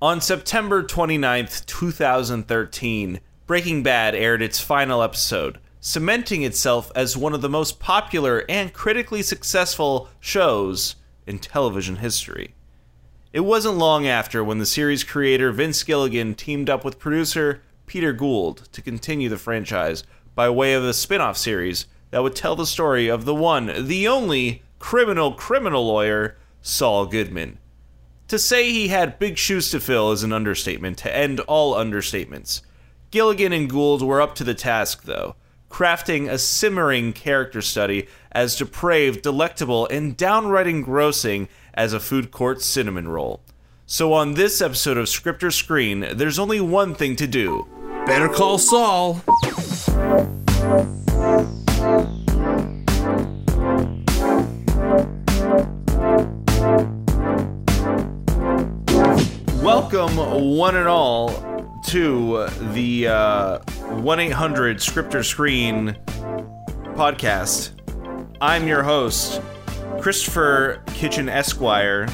On September 29th, 2013, Breaking Bad aired its final episode, cementing itself as one of the most popular and critically successful shows in television history. It wasn't long after when the series creator Vince Gilligan teamed up with producer Peter Gould to continue the franchise by way of a spin off series that would tell the story of the one, the only criminal criminal lawyer, Saul Goodman. To say he had big shoes to fill is an understatement to end all understatements. Gilligan and Gould were up to the task, though, crafting a simmering character study as depraved, delectable, and downright engrossing as a food court cinnamon roll. So, on this episode of Script or Screen, there's only one thing to do. Better call Saul. Welcome, one and all, to the uh, 1 800 Script or Screen podcast. I'm your host, Christopher Kitchen Esquire,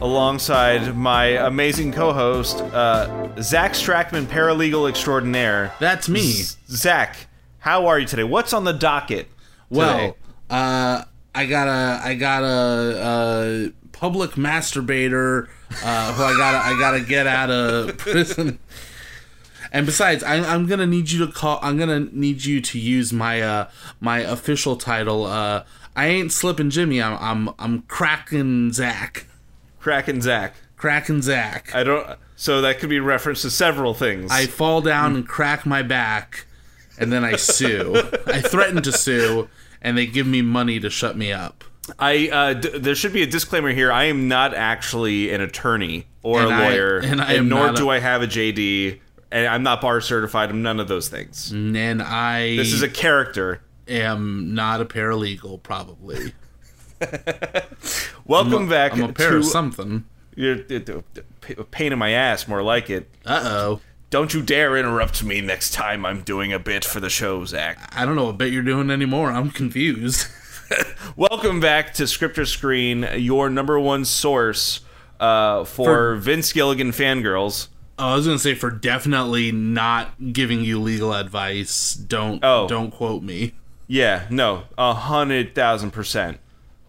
alongside my amazing co host, uh, Zach Strackman, paralegal extraordinaire. That's me. Z- Zach, how are you today? What's on the docket? Well, uh, I got a I got a, a public masturbator uh, who I gotta I gotta get out of prison. And besides, I, I'm gonna need you to call. I'm gonna need you to use my uh my official title. Uh, I ain't slipping Jimmy. I'm I'm I'm cracking Zach. Kraken Zach. Cracking Zach. I don't. So that could be reference to several things. I fall down and crack my back, and then I sue. I threaten to sue, and they give me money to shut me up. I uh, d- there should be a disclaimer here. I am not actually an attorney or And a I- lawyer, and I am nor a- do I have a JD, and I'm not bar certified. I'm none of those things. And I This is a character. am not a paralegal, probably. Welcome back I'm a pair to of something. you're, you're- a pain in my ass, more like it. Uh oh. Don't you dare interrupt me next time I'm doing a bit for the show, Zach. I don't know what bit you're doing anymore. I'm confused. Welcome back to Script or Screen, your number one source uh, for, For- Vince Gilligan fangirls. Oh, I was gonna say for definitely not giving you legal advice. Don't Oh. don't quote me. Yeah, no, a hundred thousand percent.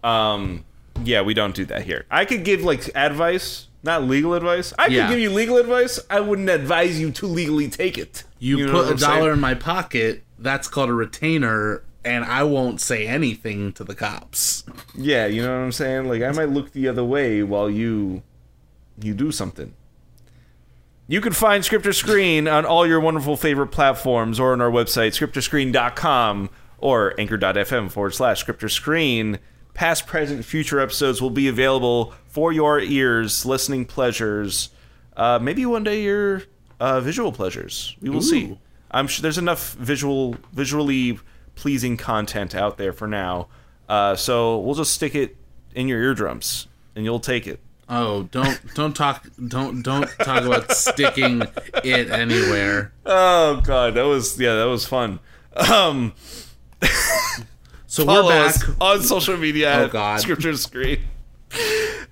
Um, yeah, we don't do that here. I could give like advice, not legal advice. I Yeah. could give you legal advice. I wouldn't advise you to legally take it. You, know put a a I'm saying? dollar in my pocket. That's called a retainer, and I won't say anything to the cops. Yeah, you know what I'm saying. Like I might look the other way while you you do something. You can find Script or Screen on all your wonderful favorite platforms or on our website, scriptorscreen.com or anchor.fm forward slash Script or Screen. Past, present, future episodes will be available for your ears, listening pleasures. Uh, maybe one day your uh, visual pleasures. We will see. I'm sure there's enough visual, visually pleasing content out there for now. Uh, so we'll just stick it in your eardrums, and you'll take it. Oh, don't don't talk don't don't talk about sticking it anywhere. Oh god, that was yeah, that was fun. Um, So we're back. on social media. Oh, God. Script or Screen.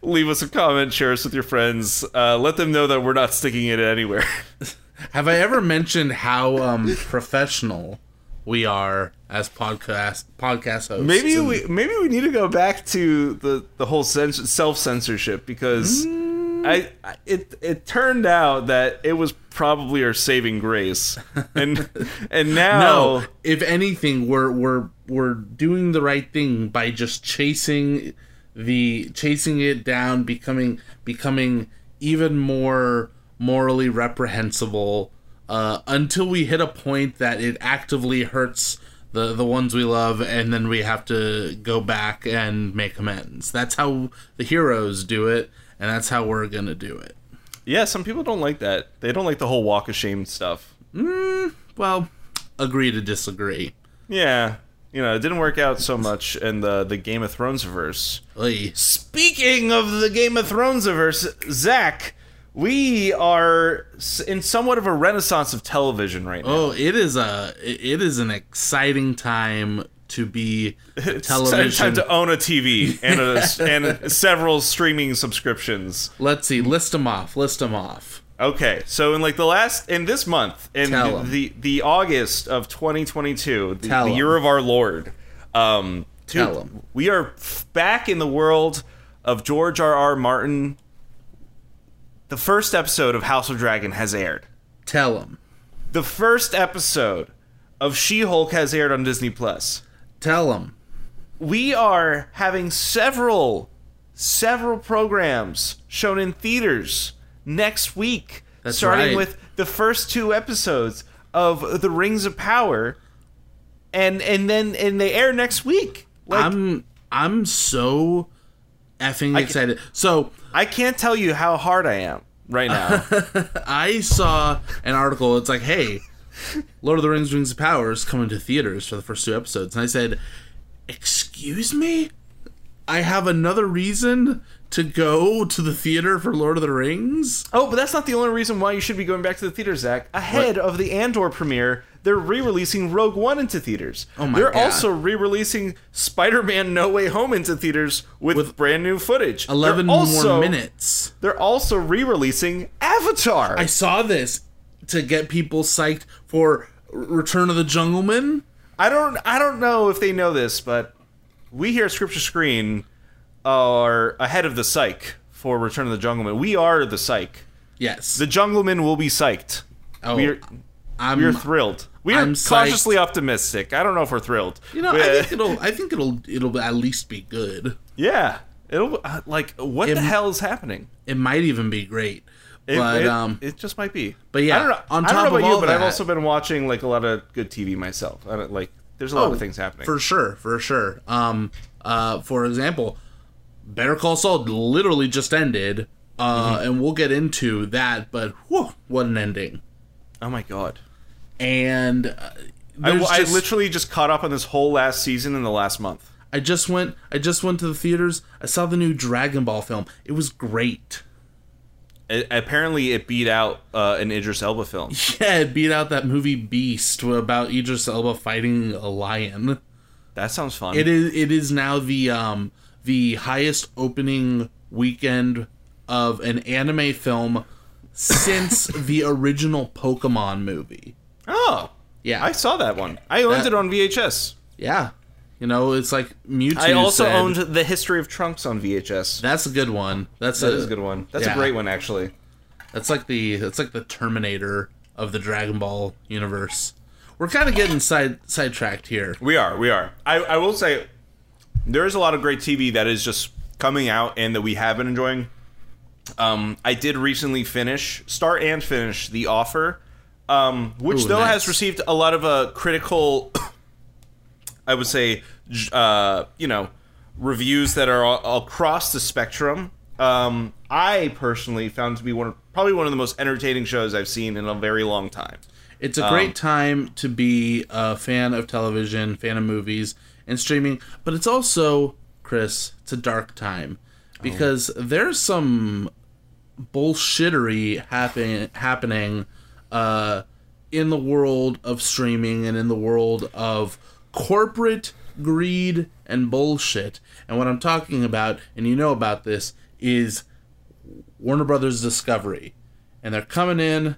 Leave us a comment, share us with your friends. Uh, let them know that we're not sticking it anywhere. Have I ever mentioned how um, professional we are as podcast podcast hosts? maybe And- we maybe we need to go back to the the whole cens- self censorship because Mm. I, I it it turned out that it was probably our saving grace, and and now no. If anything, we're we're we're doing the right thing by just chasing the chasing it down, becoming becoming even more morally reprehensible uh, until we hit a point that it actively hurts the the ones we love, and then we have to go back and make amends. That's how the heroes do it, and that's how we're gonna do it. yeah, some people don't like that. They don't like the whole walk of shame stuff. Mm, well, agree to disagree. Yeah, you know, it didn't work out so much in the the Game of Thrones verse. Speaking of the Game of Thrones verse, Zach, we are in somewhat of a renaissance of television right now. Oh, it is a it is an exciting time to be It's television. time to own a TV and a, and several streaming subscriptions. Let's see, list them off. List them off. Okay, so in like the last in this month in the, the the August of 2022, the, the year of our Lord, um, dude, we are back in the world of George R. R. Martin. The first episode of House of Dragon has aired. Tell them. The first episode of She-Hulk has aired on Disney Plus. Tell them. we are having several several programs shown in theaters next week That's starting right. with the first two episodes of the rings of power and and then and they air next week like I'm I'm so effing excited. So i can't tell you how hard i am right now I saw an article. It's like, hey, Lord of the Rings: Rings of Power is coming to theaters for the first two episodes, and I said, excuse me, I have another reason to go to the theater for Lord of the Rings. oh but that's not the only reason why you should be going back to the theater zach ahead of the andor premiere they're re-releasing Rogue One into theaters. Oh my They're God. also re-releasing Spider-Man: No Way Home into theaters with, brand new footage. They're Eleven also- more minutes. They're also re-releasing Avatar. I saw this to get people psyched for Return of the Jungleman. I don't I don't know if they know this, but we here at Script or Screen are ahead of the psych for Return of the Jungleman. We are the psych. Yes, The Jungleman will be psyched. Oh, we're I'm. we're thrilled. We are I'm psyched. cautiously optimistic. I don't know if we're thrilled. you know, We- I think it'll. I think it'll. It'll at least be good. yeah. It'll uh, like what It- the hell is happening? It might even be great. It, but it, um, it just might be. but yeah, I don't know. on I don't top know of about you, but I've also been watching like a lot of good TV myself. I don't, like, there's a lot Oh, of things happening. for sure, for sure. Um, uh, for example, Better Call Saul literally just ended, uh, Mm-hmm. and we'll get into that. But whew, what an ending! oh my god. And uh, I, there's I literally just caught up on this whole last season in the last month. I just went. I just went to the theaters. I saw the new Dragon Ball film. It was great. It, apparently, it beat out uh, an Idris Elba film. Yeah, it beat out that movie Beast about Idris Elba fighting a lion. That sounds fun. It is. It is now the um the highest opening weekend of an anime film since the original Pokemon movie. Oh, Yeah, I saw that one. I owned That- it on VHS. yeah. You know, it's like Mewtwo. I also said- owned The History of Trunks on VHS. That's a good one. That's That is a good one. That's yeah. a great one, actually. That's like the that's like the Terminator of the Dragon Ball universe. We're kind of getting side sidetracked here. We are, we are. I, I will say, there is a lot of great TV that is just coming out and that we have been enjoying. Um, I did recently finish, start and finish The Offer, um, which Ooh, though nice. has received a lot of uh, critical, I would say, uh, you know, reviews that are all, across the spectrum. Um, I personally found to be one of, probably one of the most entertaining shows I've seen in a very long time. It's a Um, great time to be a fan of television, fan of movies, and streaming, but it's also, Chris, it's a dark time because there's some bullshittery happen- happening uh, in the world of streaming and in the world of corporate greed and bullshit. And what I'm talking about, and you know about this, is Warner Brothers Discovery. And they're coming in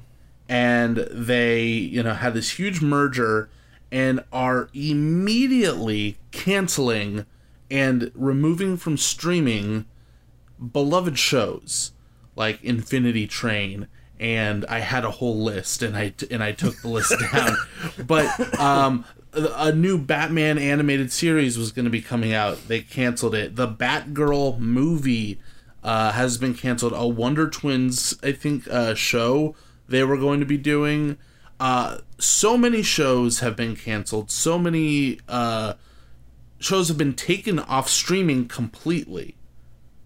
and they, you know, had this huge merger and are immediately canceling and removing from streaming beloved shows like Infinity Train and I had a whole list and I and I took the list down but um a new Batman animated series was going to be coming out. They canceled it. The Batgirl movie uh, has been canceled. A Wonder Twins I think uh, show they were going to be doing. Uh, so many shows have been canceled. So many uh, shows have been taken off streaming completely.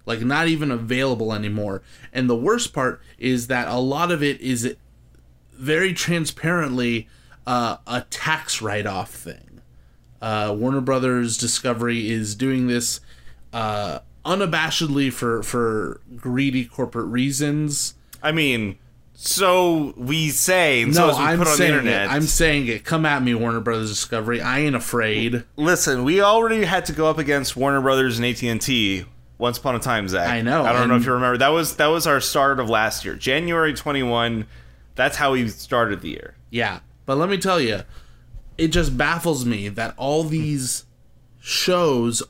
Like not even available anymore. And the worst part is that a lot of it is very transparently uh, a tax write-off thing uh, warner brothers discovery is doing this uh, unabashedly for for greedy corporate reasons I mean, So we say, and so No, as we I'm put on the saying internet. it. I'm saying it. Come at me, Warner Brothers Discovery. I ain't afraid. Listen, we already had to go up against Warner Brothers and AT and T once upon a time, Zach. I know, I don't know if you remember. That was that was our start of last year, January twenty one. That's how we started the year. Yeah, but let me tell you, it just baffles me that all these shows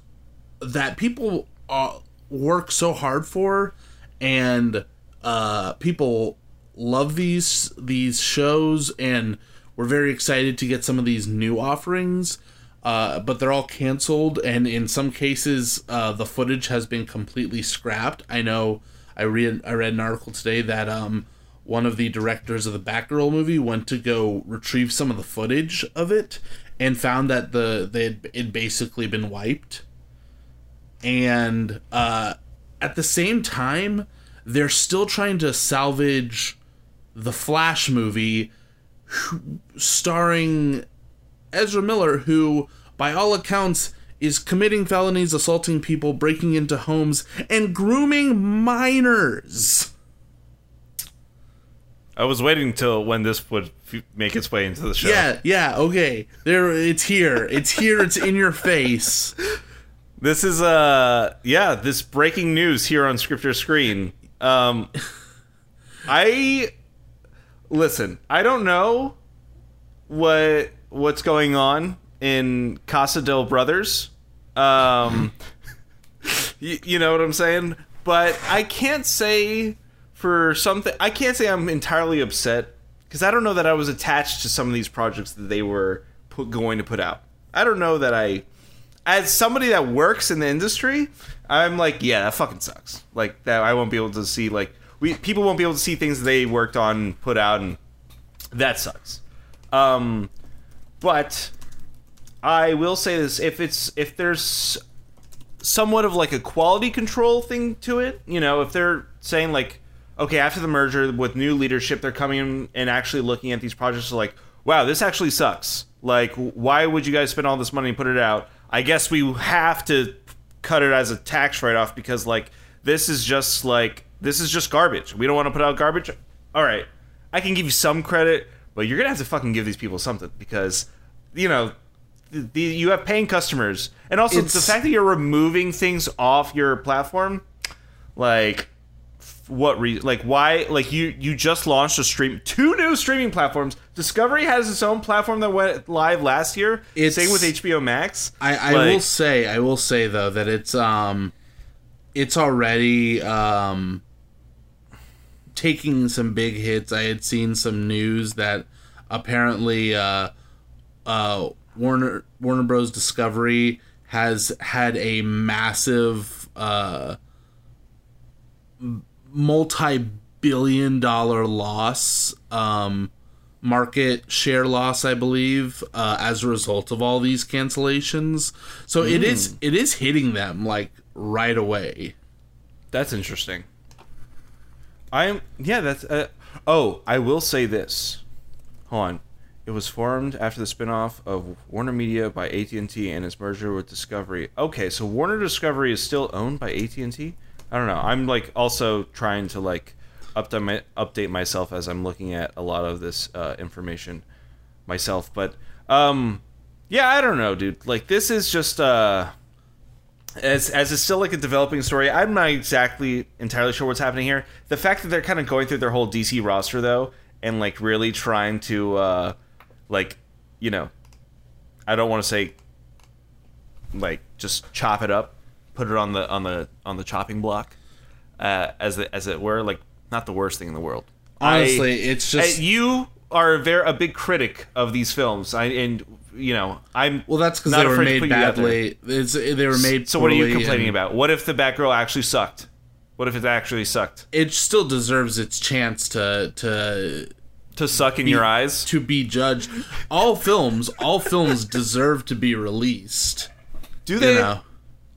that people uh, work so hard for, and uh, people love these these shows, and we're very excited to get some of these new offerings. Uh, but they're all canceled, and in some cases, uh, the footage has been completely scrapped. I know. I read I read an article today that um, one of the directors of the Batgirl movie went to go retrieve some of the footage of it and found that the they had it basically been wiped. And uh, at the same time, they're still trying to salvage the Flash movie, starring Ezra Miller, who, by all accounts, is committing felonies, assaulting people, breaking into homes, and grooming minors. I was waiting until when this would f- make its way into the show. Yeah, yeah, okay. There, it's here. It's here. It's in your face. This is uh yeah, this breaking news here on Script or Screen. Um I listen, I don't know what what's going on in Casa del Brothers. Um you, you know what I'm saying? But I can't say for something I can't say I'm entirely upset because I don't know that I was attached to some of these projects that they were put, going to put out. I don't know that I as somebody that works in the industry, I'm like, yeah, that fucking sucks. Like that, I won't be able to see like we people won't be able to see things they worked on, put out, and that sucks. Um, but I will say this: if it's if there's somewhat of like a quality control thing to it, you know, if they're saying like, okay, after the merger with new leadership, they're coming in and actually looking at these projects like, wow, this actually sucks. Like, why would you guys spend all this money and put it out? I guess we have to cut it as a tax write off because like this is just like this is just garbage. We don't want to put out garbage. All right, I can give you some credit, but you're gonna have to fucking give these people something because you know the, the you have paying customers, and also It's- the fact that you're removing things off your platform, like what re- like why like you you just launched a stream two new streaming platforms discovery has its own platform that went live last year It's- same with hbo max I, I Like, will say, I will say though that it's um, it's already um, taking some big hits. I had seen some news that apparently uh, uh, Warner Warner Bros. Discovery has had a massive uh, multi-billion dollar loss um, market share loss i believe uh, as a result of all these cancellations so it is it is hitting them like right away That's interesting. I'm yeah. That's uh, oh. I will say this. Hold on. It was formed after the spinoff of Warner Media by AT and its merger with Discovery. Okay, so Warner Discovery is still owned by AT and T. I don't know. I'm like also trying to like update my, update myself as I'm looking at a lot of this uh, information myself. But um, yeah, I don't know, dude. Like this is just uh as as it's still like a developing story, I'm not exactly entirely sure what's happening here. The fact that they're kind of going through their whole DC roster though, and like really trying to uh like, you know, I don't want to say like just chop it up, put it on the on the on the chopping block, uh, as it, as it were. Like not the worst thing in the world. honestly I- it's just I- you are a very a big critic of these films. I and you know I'm well that's because they were made put you out there. badly it's, they were made So what are you complaining and about? What if the Batgirl actually sucked? What if it actually sucked? it still deserves its chance to to To suck in your eyes? to be judged all films all films deserve to be released Do you they? know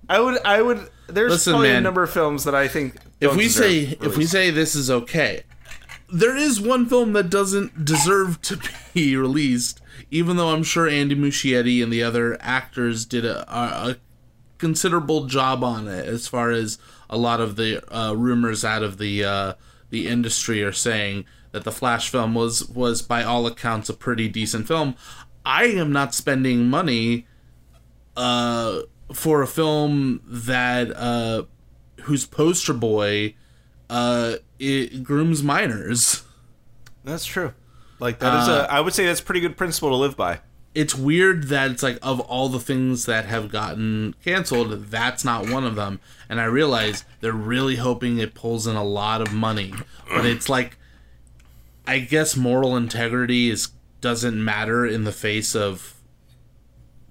I would. I would. There's Listen, probably a number of films that I think. if we say if we say this is okay there is one film that doesn't deserve to be released even though i'm sure andy muschietti and the other actors did a, a, a considerable job on it as far as a lot of the uh, rumors out of the uh, the industry are saying that the Flash film was was by all accounts a pretty decent film. I am not spending money uh, for a film that uh, whose poster boy uh, it grooms minors. That's true. Like that is a. I would say that's a pretty good principle to live by. It's weird that it's like of all the things that have gotten canceled, that's not one of them. And I realize they're really hoping it pulls in a lot of money, but it's like, I guess moral integrity is doesn't matter in the face of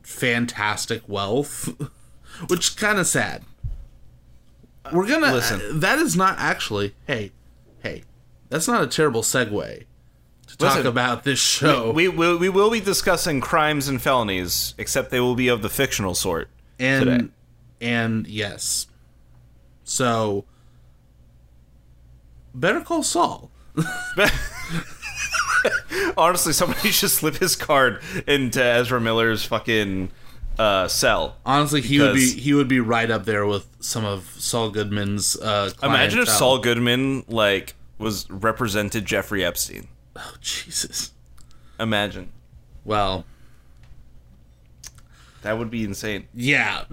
fantastic wealth, which is kind of sad. We're gonna. Listen. That is not actually. Hey, hey, that's not a terrible segue to talk Listen, about this show. We will we will be discussing crimes and felonies, except they will be of the fictional sort. and today. and yes, so Better Call Saul. Honestly, somebody should slip his card into Ezra Miller's fucking uh, cell. Honestly, he would be he would be right up there with some of Saul Goodman's. Uh, Imagine if. Saul Goodman like was represented Jeffrey Epstein. Oh, Jesus. Imagine Well, that would be insane. yeah.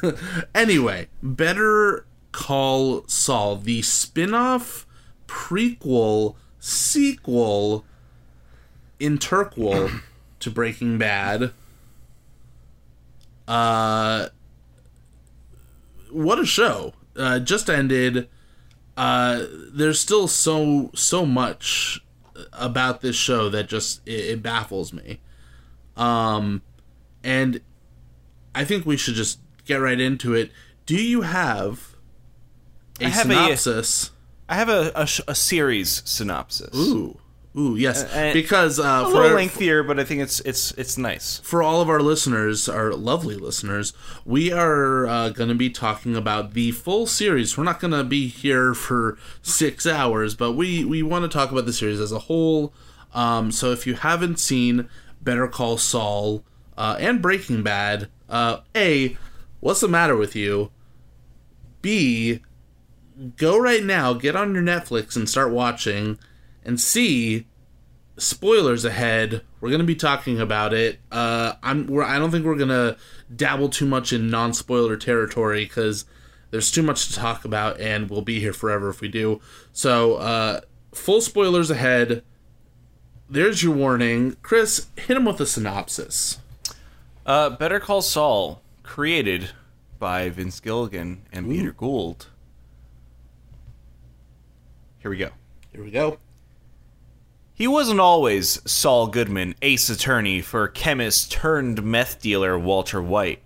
anyway, Better Call Saul, the spin-off prequel sequel interquel to Breaking Bad. Uh what a show. Uh just ended. Uh there's still so so much about this show that just it, it baffles me. Um and I think we should just get right into it. Do you have a I have a- synopsis? I have a a, sh- a series synopsis. Ooh, ooh, yes. uh, because uh, a little lengthier, but I think it's it's it's nice. for all of our listeners, our lovely listeners, we are uh, going to be talking about the full series. We're not going to be here for six hours, but we we want to talk about the series as a whole. Um, so if you haven't seen Better Call Saul uh, and Breaking Bad, uh, a what's the matter with you? B go right now, get on your Netflix and start watching, and C spoilers ahead. We're gonna be talking about it. Uh, I'm. We're, I don't think we're gonna dabble too much in non-spoiler territory because there's too much to talk about, and we'll be here forever if we do. So, uh, full spoilers ahead. There's your warning, Chris. Hit him with a synopsis. Uh, Better Call Saul, created by Vince Gilligan and Peter Gould. Here we go. Here we go. He wasn't always Saul Goodman, ace attorney for chemist turned meth dealer Walter White.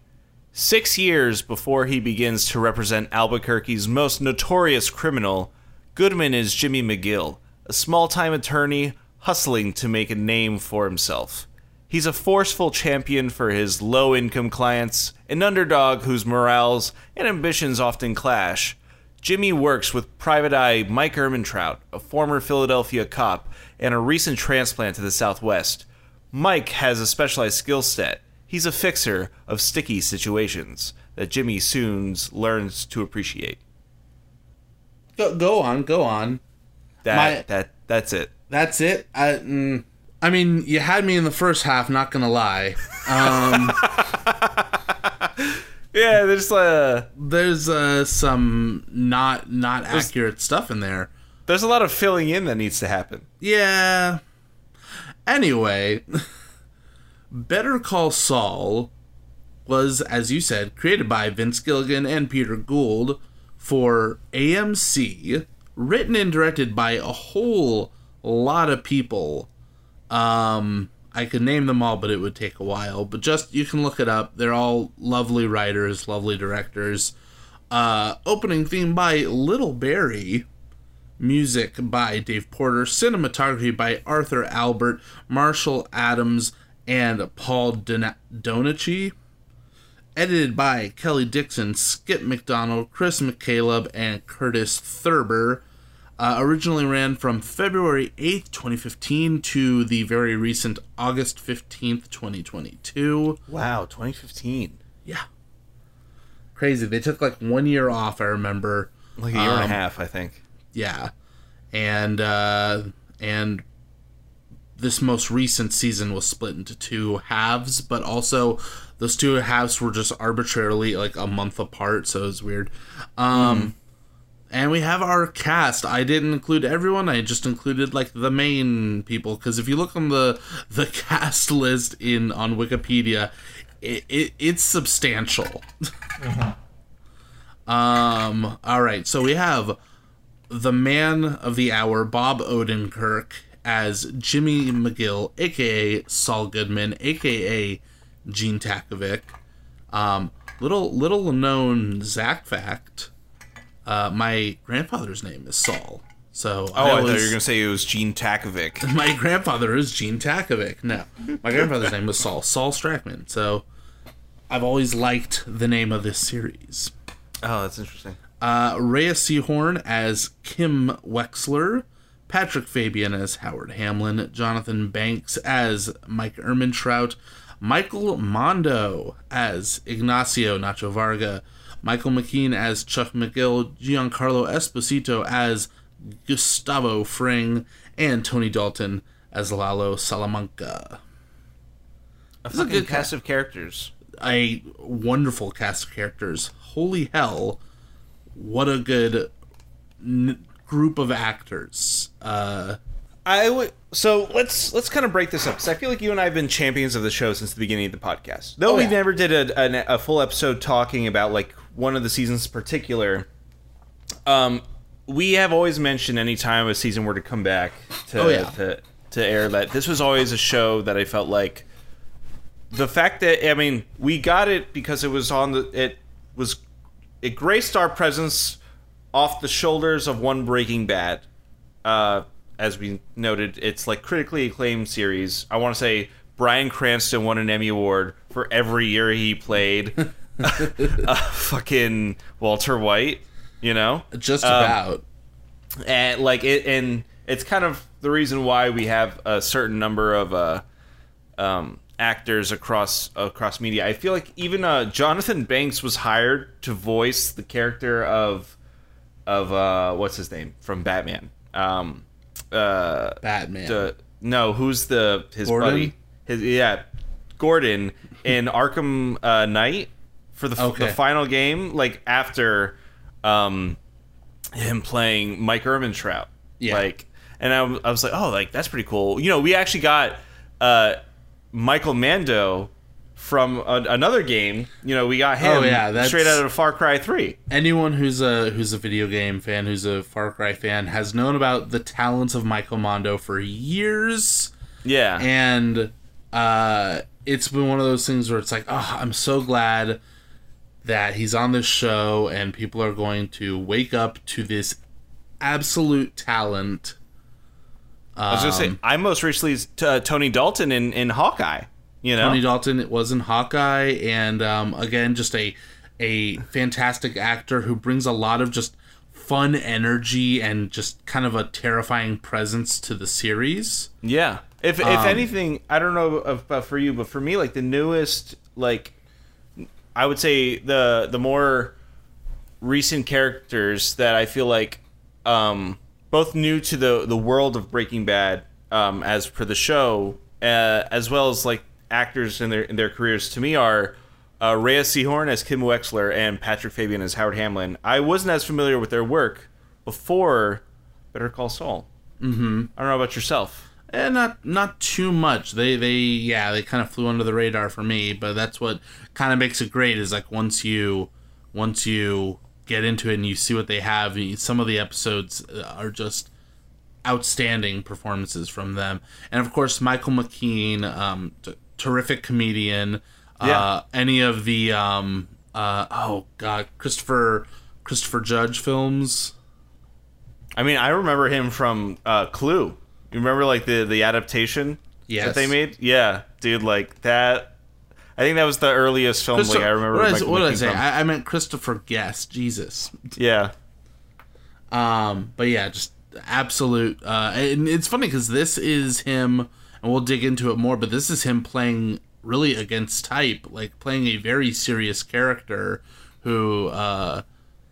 Six years before he begins to represent Albuquerque's most notorious criminal, Goodman is Jimmy McGill, a small time attorney hustling to make a name for himself. He's a forceful champion for his low income clients, an underdog whose morals and ambitions often clash. Jimmy works with Private Eye Mike Ehrmantraut, a former Philadelphia cop and a recent transplant to the Southwest. Mike has a specialized skill set. He's a fixer of sticky situations that Jimmy soon learns to appreciate. Go, go on. Go on. That My- that that's it. That's it. I. Mm, I mean, you had me in the first half. Not gonna lie. Um, Yeah, there's uh there's uh, some not not accurate stuff in there. There's a lot of filling in that needs to happen. Yeah. Anyway, Better Call Saul was, as you said, created by Vince Gilligan and Peter Gould for AMC, written and directed by a whole lot of people. Um, I could name them all, but it would take a while. But just you can look it up. They're all lovely writers, lovely directors. Uh, opening theme by Little Barrie music by Dave Porter, cinematography by Arthur Albert, Marshall Adams, and Paul Don- Donachie. Edited by Kelly Dixon, Skip McDonald, Chris McCaleb, and Curtis Thurber. Uh, originally ran from February 8th, 2015 to the very recent August 15th, 2022. Wow, 2015. Yeah. Crazy. They took like one year off, I remember. Like a year and a Um, half, I think. Yeah. and uh, and this most recent season was split into two halves, but also those two halves were just arbitrarily like a month apart, so it was weird. Um, And we have our cast. I didn't include everyone. I just included like the main people because if you look on the the cast list in on Wikipedia, it, it it's substantial. um. All right. So we have the man of the hour, Bob Odenkirk, as Jimmy McGill, aka Saul Goodman, aka Gene Takovic. Um, little little known Zach fact. Uh, my grandfather's name is Saul. So Oh, I, thought you were gonna say it was Gene Takovic. my grandfather is Gene Takovic. No, my grandfather's name was Saul. Saul Strackman. So I've always liked the name of this series. Oh, that's interesting. Uh, Rhea Seehorn as Kim Wexler, Patrick Fabian as Howard Hamlin, Jonathan Banks as Mike Ehrmantraut, Michael Mando as Ignacio Nacho Varga, Michael McKean as Chuck McGill, Giancarlo Esposito as Gustavo Fring, and Tony Dalton as Lalo Salamanca. A fucking good cast of characters. A wonderful cast of characters. Holy hell, what a good n- group of actors. Uh, I would. So let's let's kind of break this up because I feel like you and I have been champions of the show since the beginning of the podcast. Though Oh, we yeah. never did a, a, a full episode talking about like one of the seasons in particular. Um, we have always mentioned anytime a season were to come back to Oh, yeah. to, to air that this was always a show that I felt like the fact that I mean we got it because it was on the it was it graced our presence off the shoulders of one Breaking Bad. Uh, as we noted, it's like critically acclaimed series. I want to say Bryan Cranston won an Emmy Award for every year he played. uh, fucking Walter White, you know just Um, about. and like it and it's kind of the reason why we have a certain number of uh um actors across across media i feel like even uh jonathan banks was hired to voice the character of of uh what's his name from batman um uh Batman. the- no who's the his Gordon? buddy his yeah gordon in arkham uh knight for the, Okay. the final game like after um him playing Mike Ehrmantraut. Yeah. Like, and I, I was like, oh, like that's pretty cool. You know, we actually got uh, Michael Mando from a, another game. You know, we got him Oh, yeah, straight out of Far Cry Three. Anyone who's a who's a video game fan, who's a Far Cry fan, has known about the talents of Michael Mando for years, Yeah, and uh, it's been one of those things where it's like, oh, I'm so glad that he's on this show, and people are going to wake up to this absolute talent. I was gonna say um, I most recently is t- uh, Tony Dalton in in Hawkeye. You know, Tony Dalton it was in Hawkeye, and um, again, just a a fantastic actor who brings a lot of just fun energy and just kind of a terrifying presence to the series. Yeah. If if Um, anything, I don't know about for you, but for me, like the newest, like I would say the the more recent characters that I feel like um, both new to the the world of Breaking Bad, um, as per the show, uh, as well as like actors in their in their careers, to me are. Uh, Rhea Seehorn as Kim Wexler and Patrick Fabian as Howard Hamlin. I wasn't as familiar with their work before Better Call Saul. Mm-hmm. I don't know about yourself. And not not too much. They they yeah they kind of flew under the radar for me, but that's what kind of makes it great. Is like once you once you get into it and you see what they have, some of the episodes are just outstanding performances from them. And of course, Michael McKean, um, t- terrific comedian. Yeah. Uh, any of the um, uh, oh god, Christopher Christopher Judge films. I mean, I remember him from uh, Clue. You remember like the the adaptation Yes. that they made? Yeah, dude, like that. I think that was the earliest film like I remember. What, is, Michael what did I McKean say? I, I meant Christopher Guest. Jesus. yeah, Um, but yeah, just absolute. Uh, and it's funny because this is him, and we'll dig into it more. But this is him playing really against type, like playing a very serious character who uh,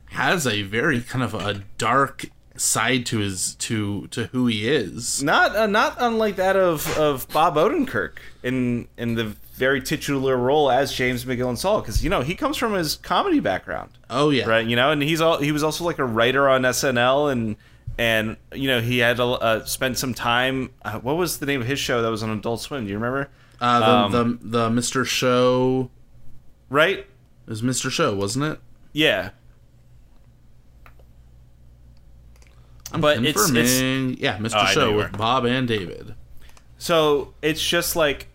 has a very kind of a dark side to his to to who he is. Not uh, not unlike that of, of Bob Odenkirk in in the very titular role as James McGill and Saul because you know he comes from his comedy background, Oh yeah, right? You know, and he's all he was also like a writer on SNL and and you know he had uh, spent some time. Uh, what was the name of his show that was on Adult Swim? Do you remember? Uh, the, Um, the the Mr. Show Right? it was Mr. Show, wasn't it? Yeah. I'm But confirming. it's- yeah, Mr. Oh, Show with. Bob and David. So it's just like,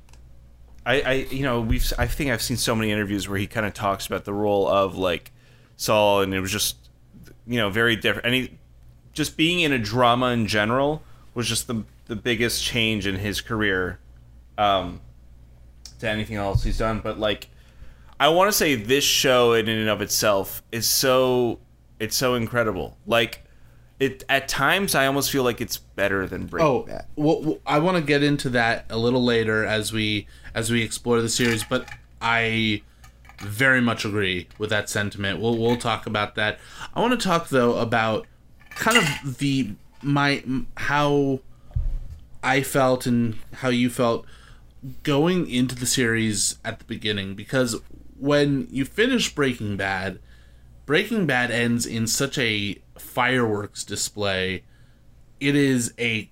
I, I, you know, we've, I think I've seen so many interviews where he kind of talks about the role of like Saul, and it was just, you know, very different. And he, just being in a drama in general was just the the biggest change in his career, um, to anything else he's done. But like, I want to say this show in and of itself is so, it's so incredible. Like, it at times I almost feel like it's better than Breaking Oh, Bad. well, I want to get into that a little later as we as we explore the series, but I very much agree with that sentiment. We'll we'll talk about that. I want to talk though about kind of the my how I felt and how you felt going into the series at the beginning because when you finish Breaking Bad, Breaking Bad ends in such a fireworks display. It is a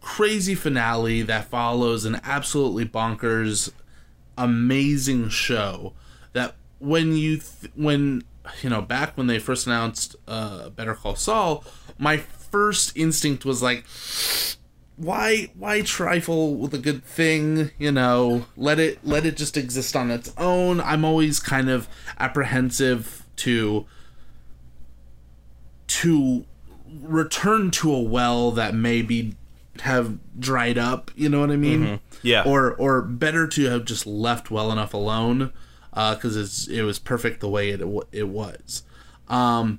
crazy finale that follows an absolutely bonkers amazing show that when you th- when you know back when they first announced uh Better Call Saul my first instinct was like why why trifle with a good thing you know let it let it just exist on its own i'm always kind of apprehensive to to return to a well that maybe have dried up you know what i mean Yeah. or or better to have just left well enough alone because it's it was perfect the way it it was um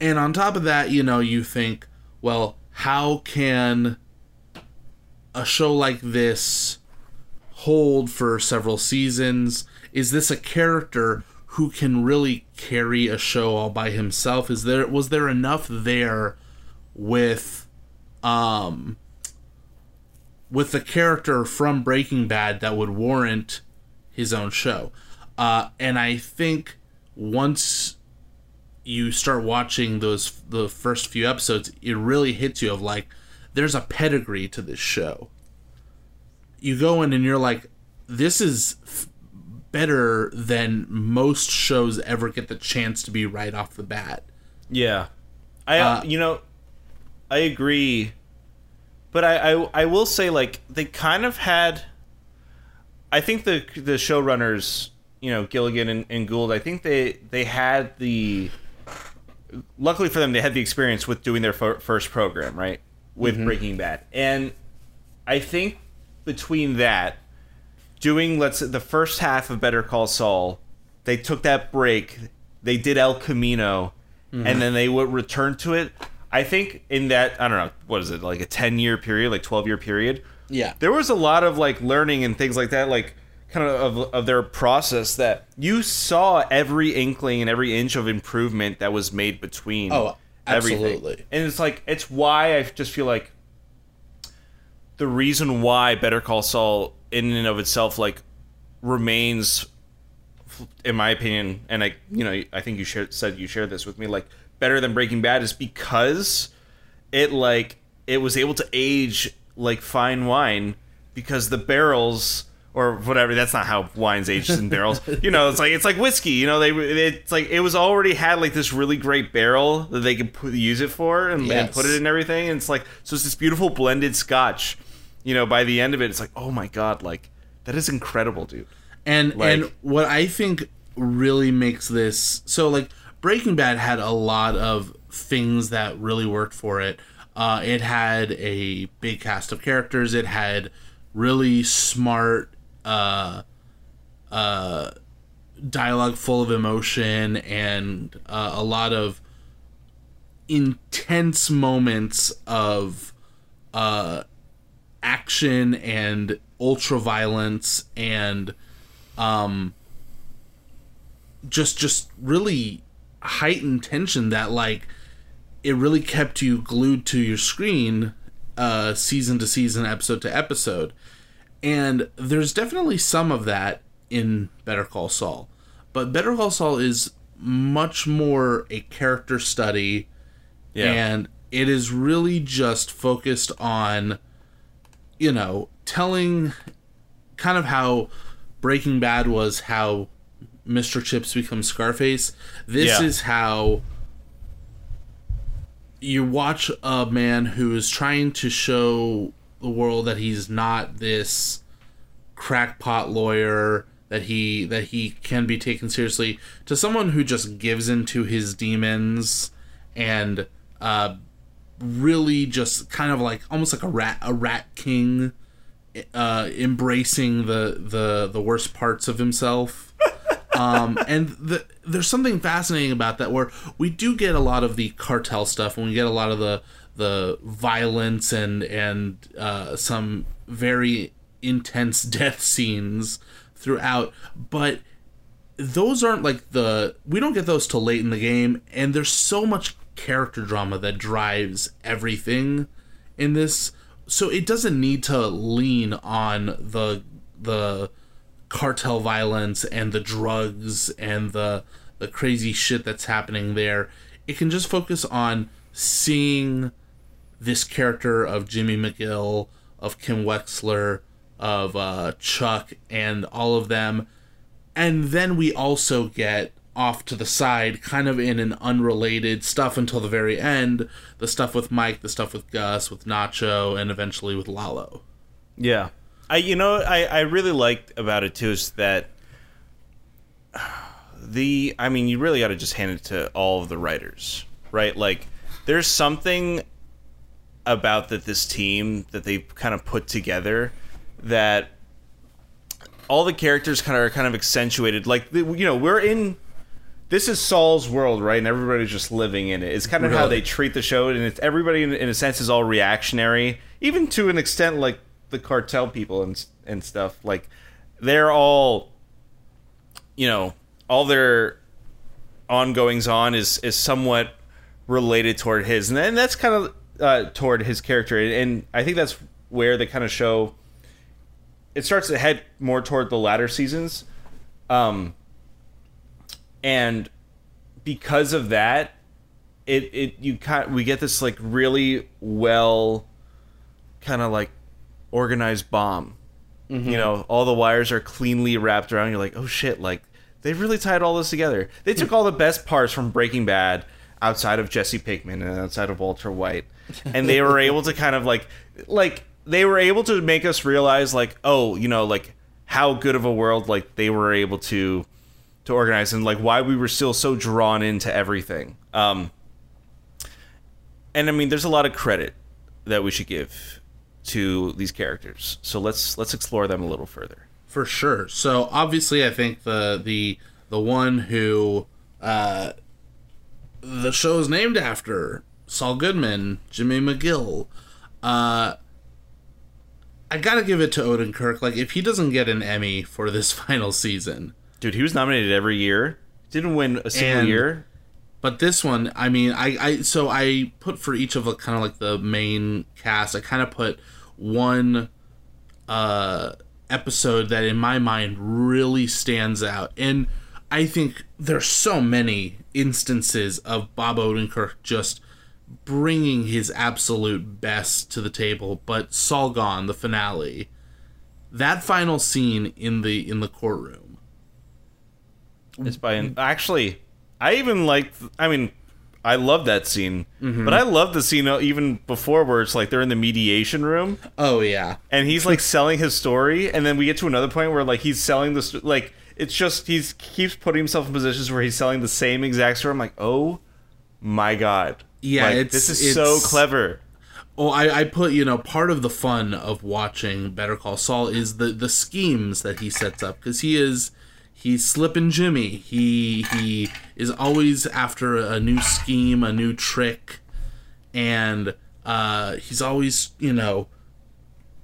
and on top of that you know you think well how can a show like this hold for several seasons? Is this a character who can really carry a show all by himself? Is there was there enough there with um with the character from Breaking Bad that would warrant his own show? Uh, and I think once you start watching those the first few episodes, it really hits you of like there's a pedigree to this show. You go in and you're like, this is better than most shows ever get the chance to be right off the bat. Yeah, I Uh, you know, I agree, but I, I I will say like they kind of had. I think the the showrunners, you know, Gilligan and, and Gould, I think they they had the. Luckily for them, they had the experience with doing their fir- first program, right, with Breaking Bad, and I think between that, doing let's say, the first half of Better Call Saul, they took that break, they did El Camino, mm-hmm. and then they would return to it. I think in that I don't know what is it like a ten year period, like twelve year period. Yeah. There was a lot of like learning and things like that, like kind of of, of their process that you saw every inkling and every inch of improvement that was made between. Oh, everything. absolutely. And it's like it's why I just feel like the reason why Better Call Saul in and of itself like remains in my opinion and I you know I think you shared, said you shared this with me like better than Breaking Bad is because it like it was able to age like fine wine because the barrels or whatever that's not how wine's aged in barrels. You know it's like it's like whiskey you know they it's like it was already had like this really great barrel that they could put, use it for and, and put it in everything and it's like so it's this beautiful blended scotch you know by the end of it it's like oh my god like that is incredible dude And Like- and what I think really makes this so like Breaking Bad had a lot of things that really worked for it. Uh, it had a big cast of characters. It had really smart uh, uh, dialogue full of emotion and uh, a lot of intense moments of uh, action and ultra violence and um just just really heightened tension that like it really kept you glued to your screen uh, season to season, episode to episode. And there's definitely some of that in Better Call Saul. But Better Call Saul is much more a character study. Yeah. And it is really just focused on, you know, telling kind of how Breaking Bad was how Mr. Chips becomes Scarface. This Yeah. is how you watch a man who is trying to show the world that he's not this crackpot lawyer that he that he can be taken seriously to someone who just gives into his demons and uh really just kind of like almost like a rat a rat king uh embracing the the the worst parts of himself. Um, and the, there's something fascinating about that where we do get a lot of the cartel stuff and we get a lot of the the violence and and uh, some very intense death scenes throughout. But those aren't like the we don't get those till late in the game and there's so much character drama that drives everything in this. So it doesn't need to lean on the the cartel violence and the drugs and the the crazy shit that's happening there. It can just focus on seeing this character of Jimmy McGill of Kim Wexler of uh, Chuck and all of them. And then we also get off to the side kind of in an unrelated stuff until the very end the stuff with mike the stuff with gus with nacho and eventually with lalo Yeah. I you know I I really liked about it too is that the I mean you really got to just hand it to all of the writers, right? Like there's something about that this team that they kind of put together that all the characters kind of are kind of accentuated like you know we're in this is Saul's world, right? And everybody's just living in it. It's kind of how they treat the show, and it's everybody in, in a sense is all reactionary, even to an extent like the cartel people and and stuff. Like they're all, you know, all their ongoings on is is somewhat related toward his, and then that's kind of uh, toward his character, and I think that's where they kind of show. It starts to head more toward the latter seasons. Um, and because of that it it you kind we get this like really well kind of like organized bomb. Mm-hmm. You know all the wires are cleanly wrapped around. You're like oh shit like they really tied all this together. They took all the best parts from breaking bad outside of jesse pinkman and outside of walter white. And they were able to kind of like like they were able to make us realize like oh you know like how good of a world like they were able to to organize and like why we were still so drawn into everything. Um, and I mean, there's a lot of credit that we should give to these characters. So let's let's explore them a little further. for sure so obviously i think the the the one who uh the show is named after saul goodman jimmy mcgill uh i gotta give it to Odenkirk like if he doesn't get an emmy for this final season Dude, he was nominated every year. Didn't win a single And- year. But this one, I mean, I, I so I put for each of the kind of like the main cast, I kind of put one uh episode that in my mind really stands out. And I think there's so many instances of Bob Odenkirk just bringing his absolute best to the table, but Saul Gone, the finale, that final scene in the in the courtroom. It's by an, actually. I even like. I mean, I love that scene, but I love the scene uh, even before where it's like they're in the mediation room Oh yeah. and he's like selling his story, and then we get to another point where like he's selling the st- like it's just he's keeps putting himself in positions where he's selling the same exact story. I'm like, oh my god, Yeah, Like, it's- this is so clever. Oh, I, I put you know part of the fun of watching Better Call Saul is the the schemes that he sets up because he is he's Slippin' Jimmy. He he is always after a new scheme, a new trick, and uh, he's always you know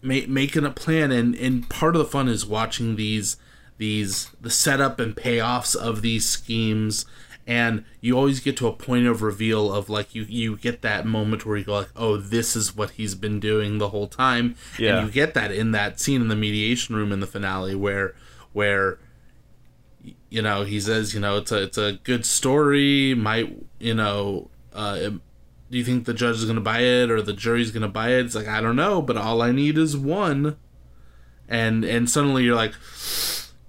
ma- making a plan. And and part of the fun is watching these these the setup and payoffs of these schemes and you always get to a point of reveal of like you you get that moment where you go like oh this is what he's been doing the whole time Yeah. and you get that in that scene in the mediation room in the finale where where you know he says you know it's a it's a good story might you know uh it- do you think the judge is going to buy it or the jury's going to buy it it's like i don't know but all i need is one and and suddenly you're like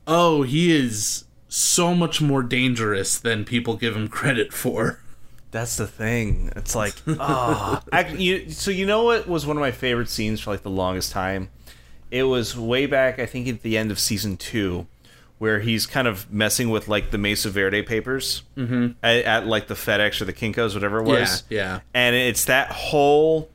oh he is so much more dangerous than people give him credit for That's the thing. It's like, ah, I- you. So you know what was one of my favorite scenes for like the longest time? It was way back, I think, at the end of season two, where he's kind of messing with like the Mesa Verde papers mm-hmm. at, at like the FedEx or the Kinkos, whatever it was. yeah yeah and it's that whole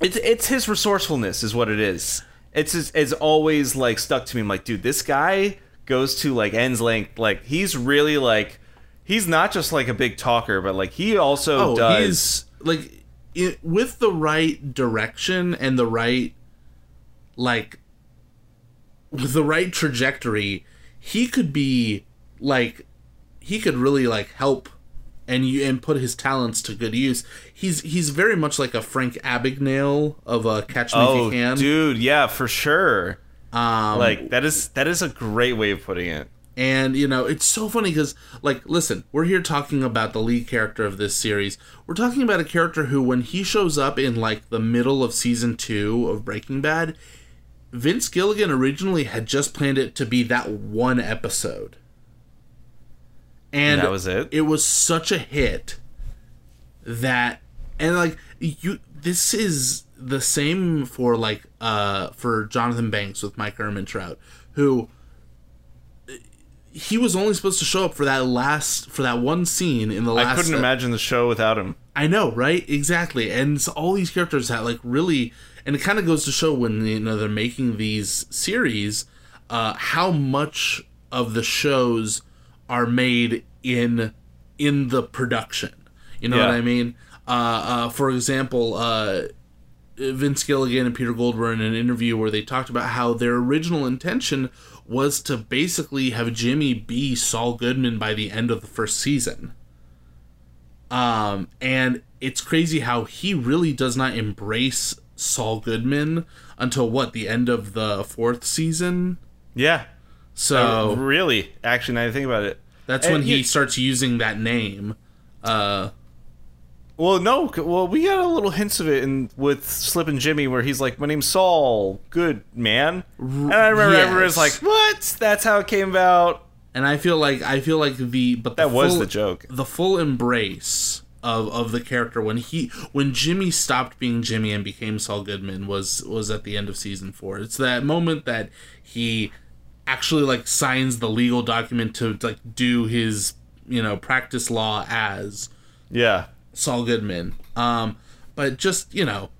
it's it's his resourcefulness is what it is it's just, it's always like stuck to me i'm like dude this guy goes to like ends length like he's really like he's not just like a big talker but like he also oh does he's like it, with the right direction and the right like with the right trajectory he could be like he could really like help and you and put his talents to good use. He's he's very much like a frank abagnale of a catch me oh if you can. dude yeah for sure. Um like that is that is a great way of putting it. And you know, it's so funny because, like, listen, we're here talking about the lead character of this series. We're talking about a character who, when he shows up in like the middle of season two of Breaking Bad, Vince Gilligan originally had just planned it to be that one episode, and that was it? It was such a hit that, and like you, this is the same for like uh for Jonathan Banks with Mike Ehrmantraut, who he was only supposed to show up for that last for that one scene in the last. i couldn't imagine the show without him I know, right? Exactly. And so all these characters that like really, and it kind of goes to show when you know they're making these series, uh, how much of the shows are made in in the production. You know Yeah. what I mean? Uh, uh, for example, uh, Vince Gilligan and Peter Gould in an interview where they talked about how their original intention was to basically have Jimmy be Saul Goodman by the end of the first season. Um, and it's crazy how he really does not embrace Saul Goodman until what the end of the fourth season. yeah So really actually now I think about it that's and when he you- starts using that name. Uh, Well, no. Well, we got a little hints of it in with Slippin' Jimmy, where he's like, "My name's Saul. Good man." And I remember everyone was like, "What? That's how it came about." and I feel like I feel like the but the That was full- the joke. the full embrace of of the character when he when Jimmy stopped being Jimmy and became Saul Goodman was was at the end of season 4. It's that moment that he actually like signs the legal document to like do his, you know, practice law as Yeah. Saul Goodman. Um but just, you know,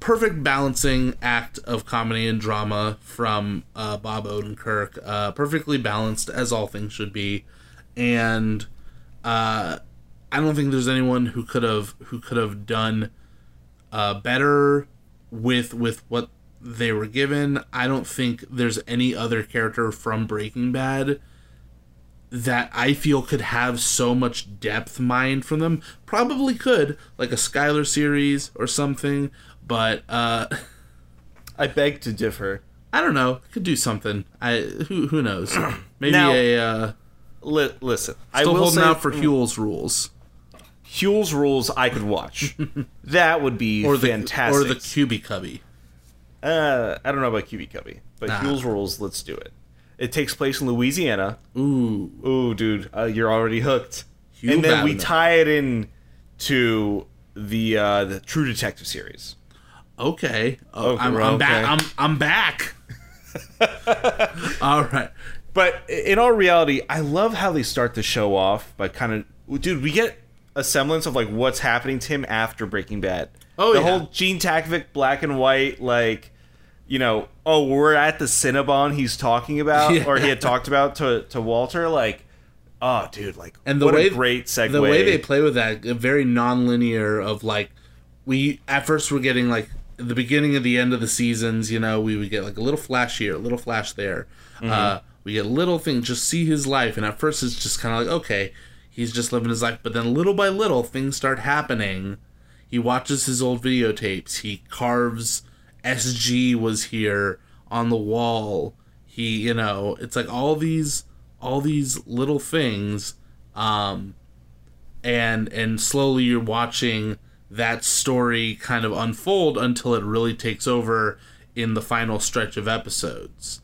perfect balancing act of comedy and drama from uh, Bob Odenkirk. Uh, perfectly balanced as all things should be, and uh, I don't think there's anyone who could have who could have done uh, better with with what they were given. I don't think there's any other character from Breaking Bad that I feel could have so much depth mined from them. Probably could, like a Skylar series or something, but uh I beg to differ. I don't know. Could do something. I who who knows? Maybe Now- a uh Li- listen, I still will holding say out for Huell's rules Huell's rules. I could watch. that would be or the fantastic. or the Cubby Cubby. uh, I don't know about QB Cubby, but Nah. Huell's rules. Let's do it. It takes place in Louisiana. Ooh, Ooh, dude, uh, you're already hooked. And then we tie it in to the uh, the True Detective series. okay. Oh, Okay, I'm, I'm back. I'm I'm back. All right. But in all reality, I love how they start the show off by kind of, dude, we get a semblance of like what's happening to him after Breaking Bad. Oh, the yeah. whole Gene Takovic black and white, like, you know, oh, we're at the Cinnabon he's talking about, Yeah. or he had talked about to to Walter, like, oh, dude, like, and the what way a great segue. the way they play with that a very non-linear of like we at first we're getting like the beginning of the end of the seasons you know we would get like a little flash here a little flash there Mm-hmm. uh We get little things, just see his life, and at first it's just kind of like okay, he's just living his life, but then little by little things start happening. He watches his old videotapes. He carves SG was here on the wall. He, you know, it's like all these all these little things um and and slowly you're watching that story kind of unfold until it really takes over in the final stretch of episodes.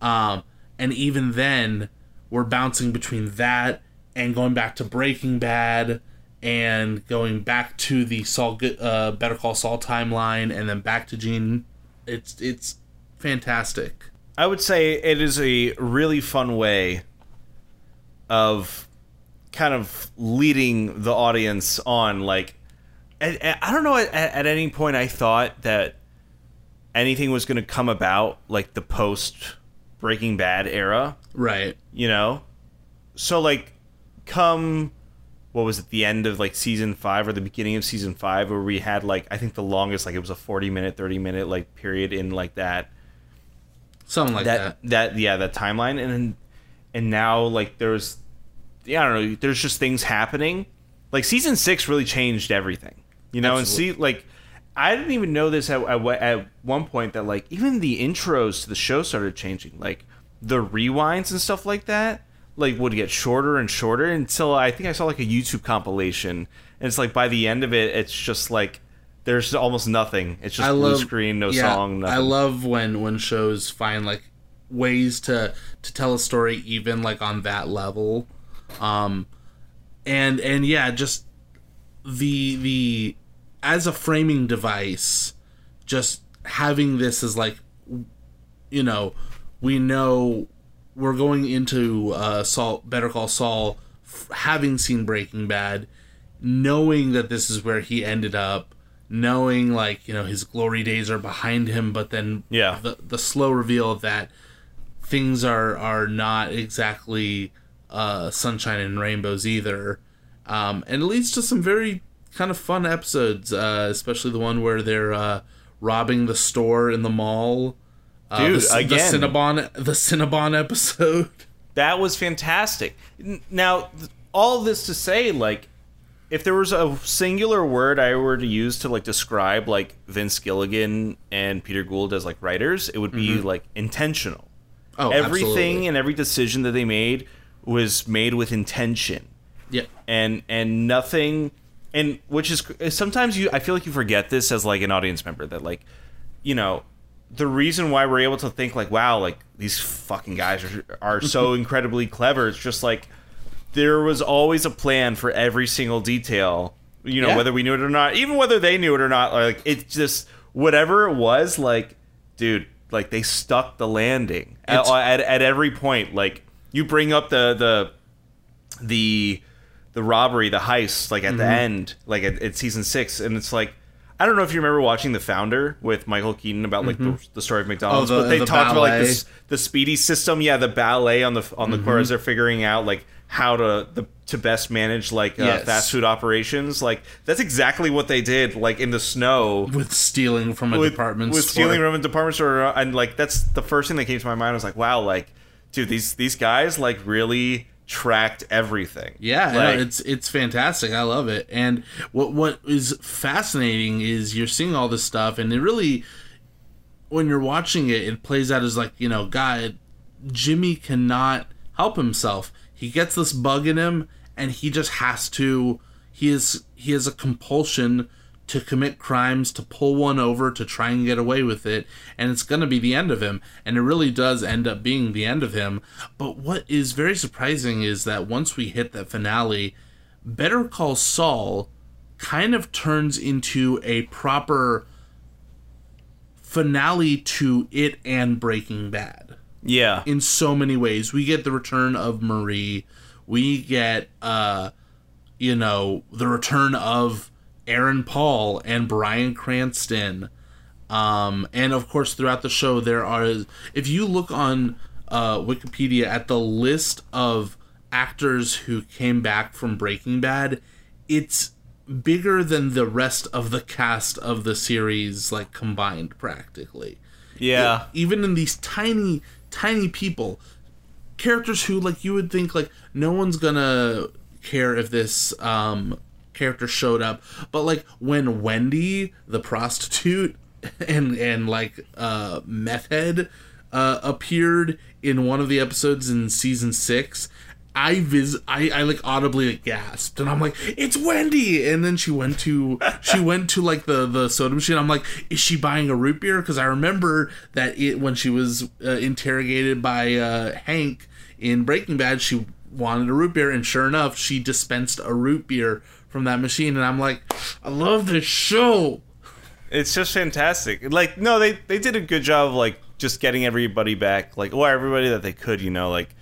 Um and even then we're bouncing between that and going back to Breaking Bad and going back to the Saul uh, Better Call Saul timeline and then back to Gene. It's it's fantastic. I would say it is a really fun way of kind of leading the audience on like I don't know at, at any point I thought that anything was going to come about like the post Breaking Bad era. Right. You know? So like come what was it the end of like season 5 or the beginning of season 5 where we had like I think the longest like it was a 40 minute 30 minute like period in like that something like that that. that yeah that timeline and and now like there's yeah, I don't know there's just things happening like season 6 really changed everything you know Absolutely. and see like I didn't even know this at, at, at one point that like even the intros to the show started changing like the rewinds and stuff like that like would get shorter and shorter until I think I saw like a YouTube compilation and it's like by the end of it it's just like there's almost nothing it's just I blue love screen no yeah, song nothing. I love when when shows find like ways to to tell a story even like on that level. Um and and yeah, just the the as a framing device, just having this as like you know, we know we're going into uh Saul Better Call Saul f- having seen Breaking Bad, knowing that this is where he ended up, knowing like, you know, his glory days are behind him, but then Yeah. the the slow reveal of that things are are not exactly uh sunshine and rainbows either. Um and it leads to some very kind of fun episodes, uh especially the one where they're uh robbing the store in the mall. Uh, Dude, the, again. the Cinnabon the Cinnabon episode. That was fantastic. Now, all this to say, like, if there was a singular word I were to use to like describe like Vince Gilligan and Peter Gould as like writers, it would be like intentional. Oh, Everything absolutely. and every decision that they made was made with intention, Yeah. and and nothing, and which is sometimes you I feel like you forget this as like an audience member that like, you know. The reason why we're able to think like, wow, like these fucking guys are, are so incredibly clever. It's just like there was always a plan for every single detail you know Yeah. whether we knew it or not even whether they knew it or not like it's just whatever it was like dude like they stuck the landing at, at, at every point like you bring up the the the the robbery the heist like at Mm-hmm. the end like at, at season six and it's like I don't know if you remember watching The Founder with Michael Keaton about like the, the story of McDonald's, Mm-hmm. Oh, the- but they the talked about like ballet. this the speedy system yeah the ballet on the on the Mm-hmm. as they're figuring out like how to the to best manage like uh, Yes. fast food operations like that's exactly what they did like in the snow With stealing from a with, department with store. stealing from a department store and like that's the first thing that came to my mind I was like wow like dude these these guys like really tracked everything Yeah, no, it's it's fantastic. I love it. And what what is fascinating is you're seeing all this stuff, and it really, when you're watching it, it plays out as like you know, God, Jimmy cannot help himself. He gets this bug in him, and he just has to. He is he has a compulsion to commit crimes, to pull one over, to try and get away with it, and it's going to be the end of him. And it really does end up being the end of him. But what is very surprising is that once we hit that finale, Better Call Saul kind of turns into a proper finale to it and Breaking Bad yeah in so many ways. We get the return of Marie. We get uh you know, the return of Aaron Paul and Bryan Cranston. Um and of course throughout the show there are if you look on uh Wikipedia at the list of actors who came back from Breaking Bad, it's bigger than the rest of the cast of the series like combined practically. Yeah. Even in these tiny tiny people. Characters who like you would think like no one's gonna care if this um character showed up. But like when wendy the prostitute and and like uh meth head uh appeared in one of the episodes in season six I vis I, I like audibly like, gasped. And I'm like it's Wendy! And then she went to she went to like the the soda machine. I'm like is she buying a root beer? Because I remember that it when she was uh, interrogated by uh, Hank in Breaking Bad she wanted a root beer. And sure enough she dispensed a root beer from that machine and I'm like I love this show It's just fantastic. Like, no, they they did a good job of like just getting everybody back, like, or everybody that they could, you know, like,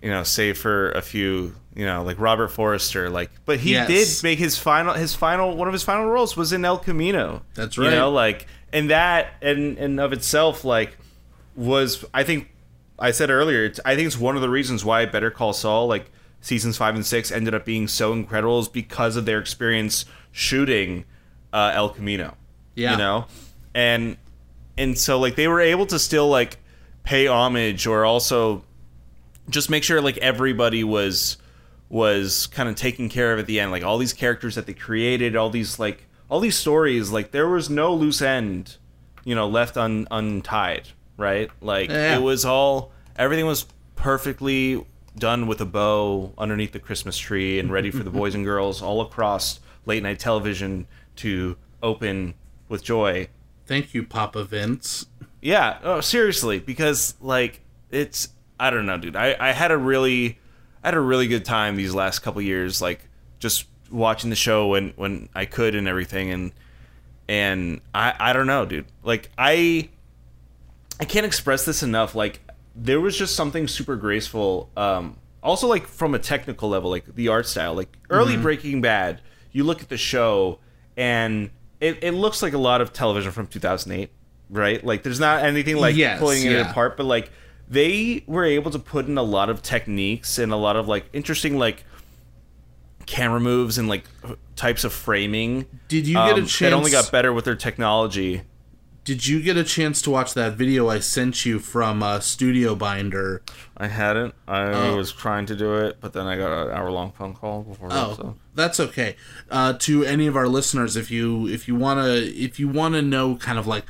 you know, save for a few, you know, like Robert Forster, like, but he Yes. did make his final, his final, one of his final roles was in El Camino. That's right. You know, like, and that and and of itself, like, was I think I said earlier, it's, I think it's one of the reasons why Better Call Saul, like seasons five and six, ended up being so incredible is because of their experience shooting uh, El Camino Yeah. you know and and so like they were able to still like pay homage or also just make sure like everybody was was kind of taken care of at the end like all these characters that they created all these like all these stories like there was no loose end you know left un, untied right like Yeah. it was all everything was perfectly done with a bow underneath the christmas tree and ready for the boys and girls all across late night television to open with joy thank you Papa Vince yeah, oh, seriously, because like it's I don't know, dude. I I had a really I had a really good time these last couple years, like just watching the show when when I could and everything, and and I I don't know, dude. Like I I can't express this enough. Like there was just something super graceful. Um, also like from a technical level, like the art style, like early Breaking Bad. You look at the show and it, it looks like a lot of television from 2008, right? Like there's not anything like Yes, pulling it apart, but like they were able to put in a lot of techniques and a lot of like interesting like camera moves and like types of framing. Did you get a chance? That only got better with their technology. Did you get a chance to watch that video I sent you from uh, Studio Binder? I hadn't. I Oh. was trying to do it, but then I got an hour long phone call before. Oh, so. that's okay. Uh, to any of our listeners, if you if you wanna if you wanna know kind of like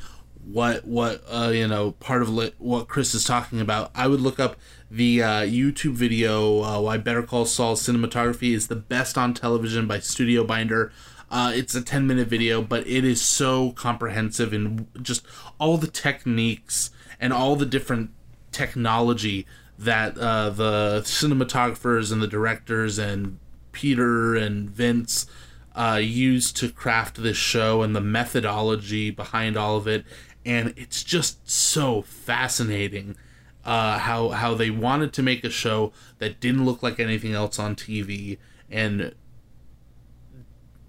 what what uh, you know part of li- what Chris is talking about, I would look up the uh, YouTube video uh, "Why Better Call Saul Cinematography is the Best on Television" by Studio Binder. Uh, it's a 10 minute video, but it is so comprehensive in just all the techniques and all the different technology that uh, the cinematographers and the directors and Peter and Vince uh, used to craft this show and the methodology behind all of it. And it's just so fascinating uh, how how they wanted to make a show that didn't look like anything else on TV, and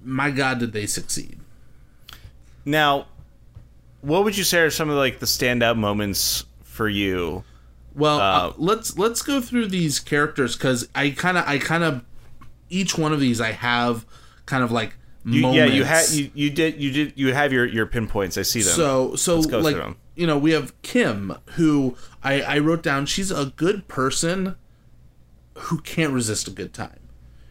my God, did they succeed! Now, what would you say are some of like the standout moments for you? Well, uh, Uh, let's let's go through these characters because I kind of I kind of each one of these I have kind of like You, moments. yeah, you had you, you did you did you have your your pinpoints. I see them. So so go like you know we have Kim who I I wrote down she's a good person who can't resist a good time.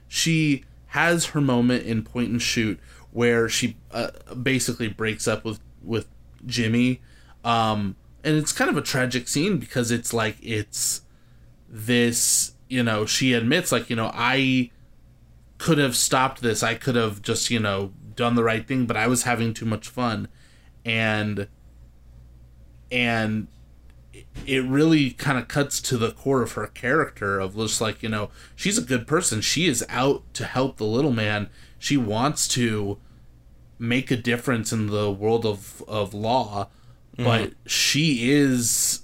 She has her moment in Point and Shoot where she uh, basically breaks up with with Jimmy, um, and it's kind of a tragic scene because it's like it's this you know she admits like you know I could have stopped this. I could have just you know done the right thing but I was having too much fun. And and it really kind of cuts to the core of her character of just like you know she's a good person. She is out to help the little man. She wants to make a difference in the world of of law but mm-hmm. she is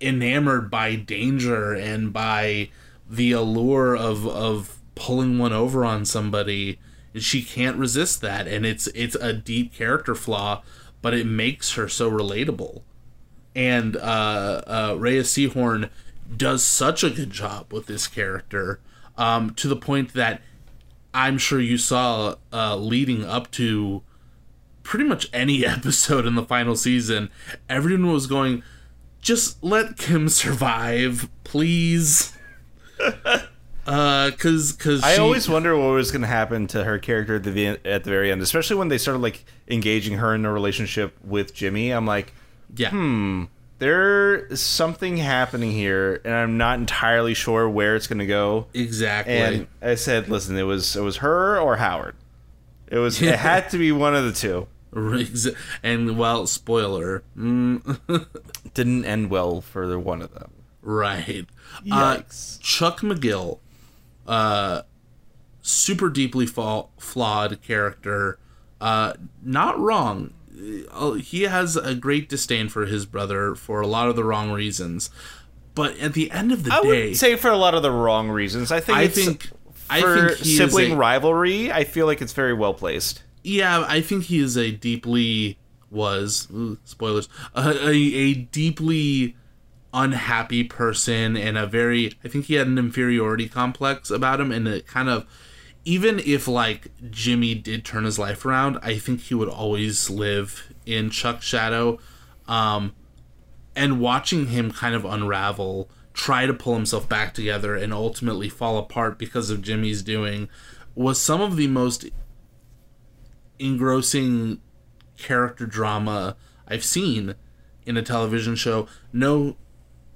enamored by danger and by the allure of of pulling one over on somebody And she can't resist that and it's it's a deep character flaw but it makes her so relatable and uh, uh, Rhea Seehorn does such a good job with this character um, to the point that I'm sure you saw uh, leading up to pretty much any episode in the final season, everyone was going, just let Kim survive, please. Uh, cause, cause I she- always wonder what was going to happen to her character at the at the very end, especially when they started like engaging her in a relationship with Jimmy. I'm like, yeah, hmm, there's something happening here, and I'm not entirely sure where it's going to go. exactly. And I said, listen, it was it was her or Howard. It was it had to be one of the two. And well, spoiler, mm, Didn't end well for the one of them. right? Uh. Chuck McGill, uh, super deeply fa- flawed character. Uh, not wrong. Uh, he has a great disdain for his brother for a lot of the wrong reasons. But at the end of the I day, would say for a lot of the wrong reasons. I think I think I for think sibling a, rivalry, I feel like it's very well placed. yeah, I think he is a deeply was ooh, spoilers a, a, a deeply unhappy person and a very I think he had an inferiority complex about him and it kind of even if like Jimmy did turn his life around, I think he would always live in Chuck's shadow. Um, and watching him kind of unravel, try to pull himself back together, and ultimately fall apart because of Jimmy's doing was some of the most engrossing character drama I've seen in a television show. No,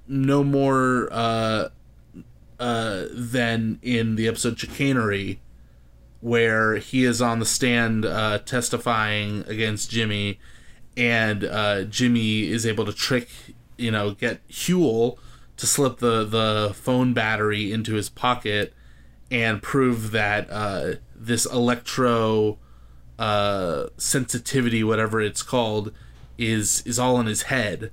no more uh, uh, than in the episode Chicanery, where he is on the stand uh, testifying against Jimmy, and uh, Jimmy is able to trick, you know, get Huell to slip the the phone battery into his pocket and prove that uh, this electro uh, sensitivity, whatever it's called, is is all in his head,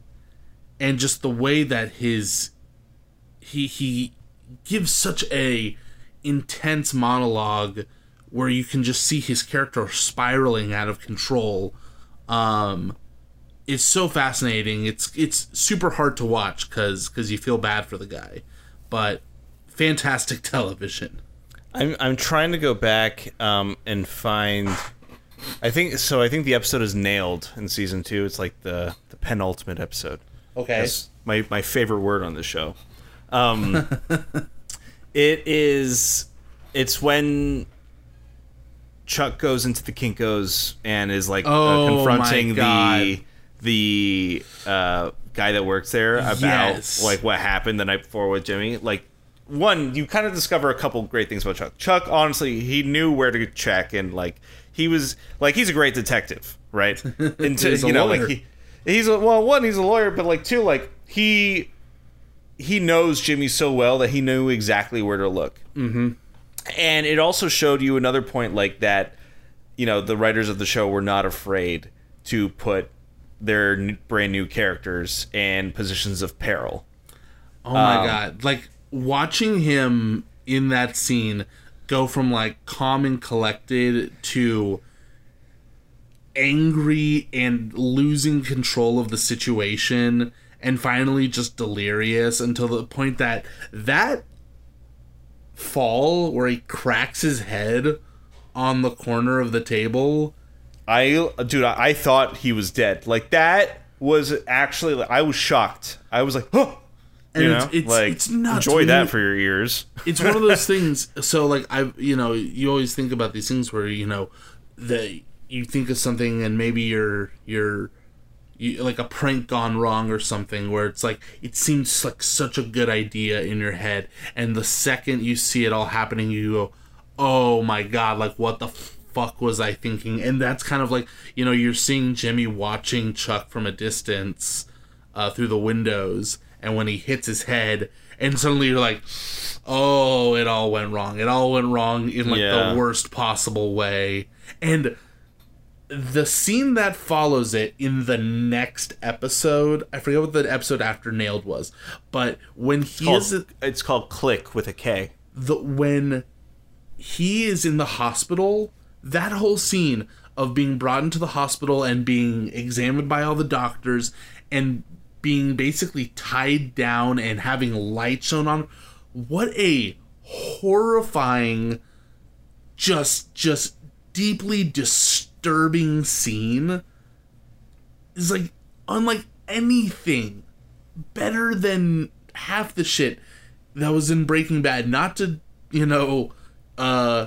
and just the way that his he he gives such a intense monologue where you can just see his character spiraling out of control. Um, it's so fascinating. It's it's super hard to watch because because you feel bad for the guy, but fantastic television. I'm I'm trying to go back um, and find. I think so. I think the episode is nailed in season two. It's like the the penultimate episode. Okay. That's my my favorite word on the show. Um, it is. It's when Chuck goes into the Kinkos and is like Oh, uh, confronting the the uh, guy that works there about Yes. like what happened the night before with Jimmy. Like one, you kind of discover a couple great things about Chuck. Chuck, honestly, he knew where to check and like he was like he's a great detective, right? And to, you know, lawyer. like he, he's a, well, one, he's a lawyer, but like two, like he he knows Jimmy so well that he knew exactly where to look. Mm-hmm. And it also showed you another point, like that. You know, the writers of the show were not afraid to put their n- brand new characters in positions of peril. Oh my Um, god! Like watching him in that scene go from like calm and collected to angry and losing control of the situation and finally just delirious until the point that that fall where he cracks his head on the corner of the table I, dude, I, I thought he was dead. Like that was actually, I was shocked. I was like, oh, And you it's- know, it's- like it's nuts enjoy that for your ears. it's one of those things so like i you know you always think about these things where you know that you think of something and maybe you're you're you, like a prank gone wrong or something where it's like it seems like such a good idea in your head and the second you see it all happening you go oh my god like what the fuck was i thinking? And that's kind of like you know you're seeing jimmy watching chuck from a distance uh, through the windows and when he hits his head and suddenly you're like oh it all went wrong. It all went wrong in like Yeah. the worst possible way. And the scene that follows it in the next episode i forget what the episode after nailed was but when he Called- is it's called Click with a K. the when he is in the hospital that whole scene of being brought into the hospital and being examined by all the doctors and being basically tied down and having light shown on what a horrifying just just deeply disturbing scene is like unlike anything better than half the shit that was in Breaking Bad. Not to you know, uh,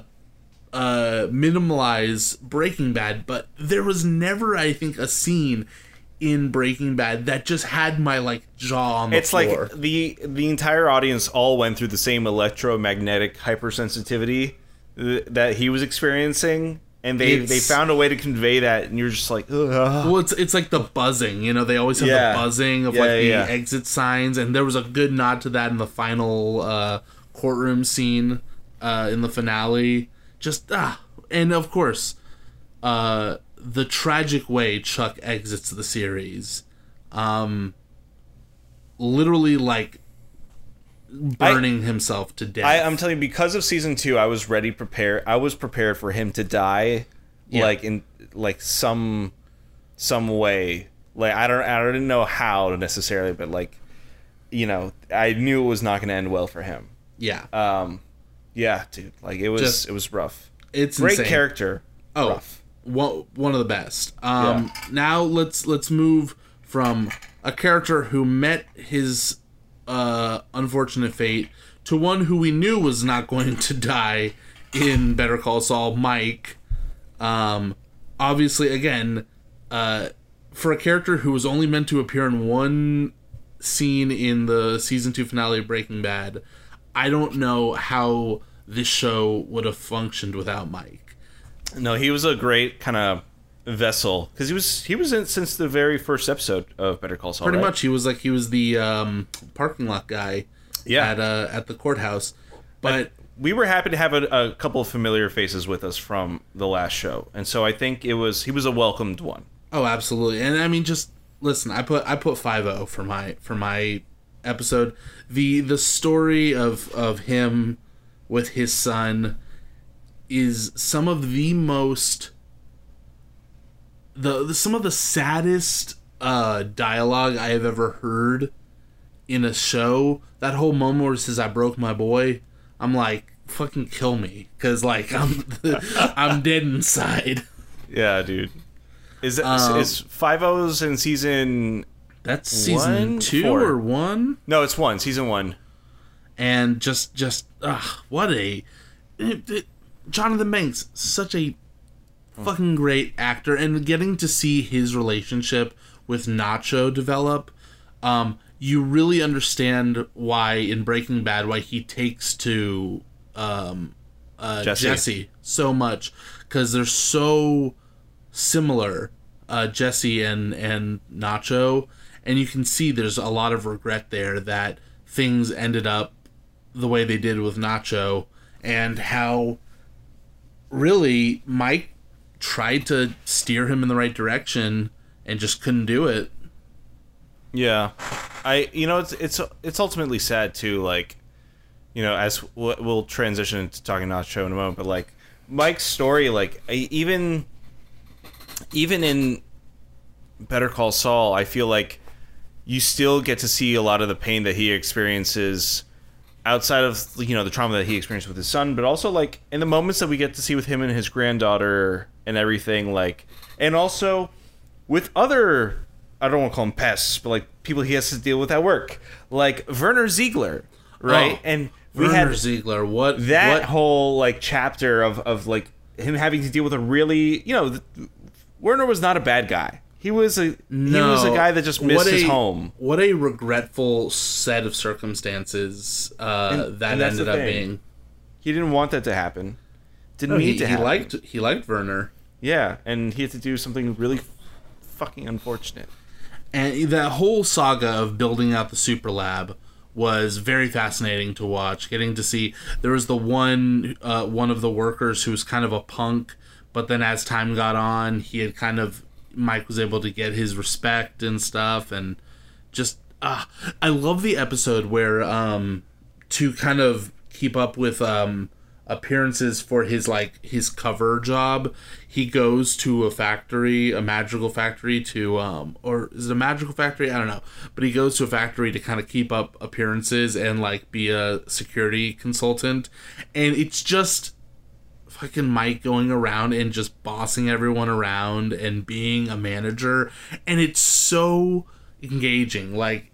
uh, minimalize Breaking Bad, but there was never, I think, a scene in Breaking Bad that just had my like jaw on the it's floor. like the the entire audience all went through the same electromagnetic hypersensitivity th- that he was experiencing and they It's- they found a way to convey that and you're just like Ugh. Well, it's it's like the buzzing. You know, they always have Yeah. the buzzing of Yeah, like the yeah, yeah. exit signs, and there was a good nod to that in the final uh, courtroom scene uh, in the finale. Just ah, and of course, uh, the tragic way Chuck exits the series, um, literally like burning himself to death. I, I'm telling you, because of season two, I was ready, prepared. I was prepared for him to die, Yeah. like in like some some way. Like I don't, I didn't know how necessarily, but like, you know, I knew it was not going to end well for him. yeah, Um, yeah, dude, like it was, Just- it was rough. it's Great insane. character. Oh, rough. one one of the best. Um, Now let's let's move from a character who met his uh, unfortunate fate to one who we knew was not going to die in Better Call Saul, Mike. Um, obviously, again, uh, for a character who was only meant to appear in one scene in the season two finale of Breaking Bad, I don't know how this show would have functioned without Mike. No, he was a great kind of vessel because he was he was in since the very first episode of Better Call Saul. Pretty right? much, he was like he was the um, parking lot guy Yeah. at uh, at the courthouse. But we were happy to have a, a couple of familiar faces with us from the last show, and so I think it was he was a welcomed one. oh, absolutely, and I mean, just listen. I put I put five zero for my for my episode. the The story of of him with his son is some of the most the, the some of the saddest uh dialogue I have ever heard in a show. That whole moment where he says I broke my boy, I'm like fucking kill me cuz like I'm I'm dead inside. Yeah, dude. Is that Um, is five O's in season? That's season One, 2 four. or 1 No, it's one. Season one. and just just ugh, what a it- it- Jonathan Banks such a fucking great actor and getting to see his relationship with Nacho develop um you really understand why in Breaking Bad why he takes to um uh, Jesse. Jesse. so much cuz they're so similar uh, Jesse and and Nacho, and you can see there's a lot of regret there that things ended up the way they did with Nacho, and how really Mike tried to steer him in the right direction and just couldn't do it. Yeah, I you know it's it's it's ultimately sad too. Like, you know, as we'll transition into talking Nacho in a moment, but like Mike's story, like even even in Better Call Saul, I feel like you still get to see a lot of the pain that he experiences outside of you know the trauma that he experienced with his son, but also like in the moments that we get to see with him and his granddaughter and everything, like and also with other I don't want to call them pests, but like people he has to deal with at work, like Werner Ziegler, right? Oh, and we Werner had Ziegler, what that what whole like chapter of of like him having to deal with a really you know Werner was not a bad guy. He was a he was a guy that just missed What his a- home. What a regretful set of circumstances uh, And- that and ended up thing. being. He didn't want that to happen. Didn't No, need he, to he happen. liked he liked Werner. yeah, and he had to do something really fucking unfortunate. and that whole saga of building out the super lab was very fascinating to watch getting to see there was the one uh, one of the workers who was kind of a punk but then as time got on he had kind of mike was able to get his respect and stuff and just ah i love the episode where um to kind of keep up with um appearances for his like his cover job he goes to a factory a magical factory to um or is it a magical factory? I don't know. But he goes to a factory to kind of keep up appearances and like be a security consultant. And it's just fucking Mike going around and just bossing everyone around and being a manager and it's so engaging like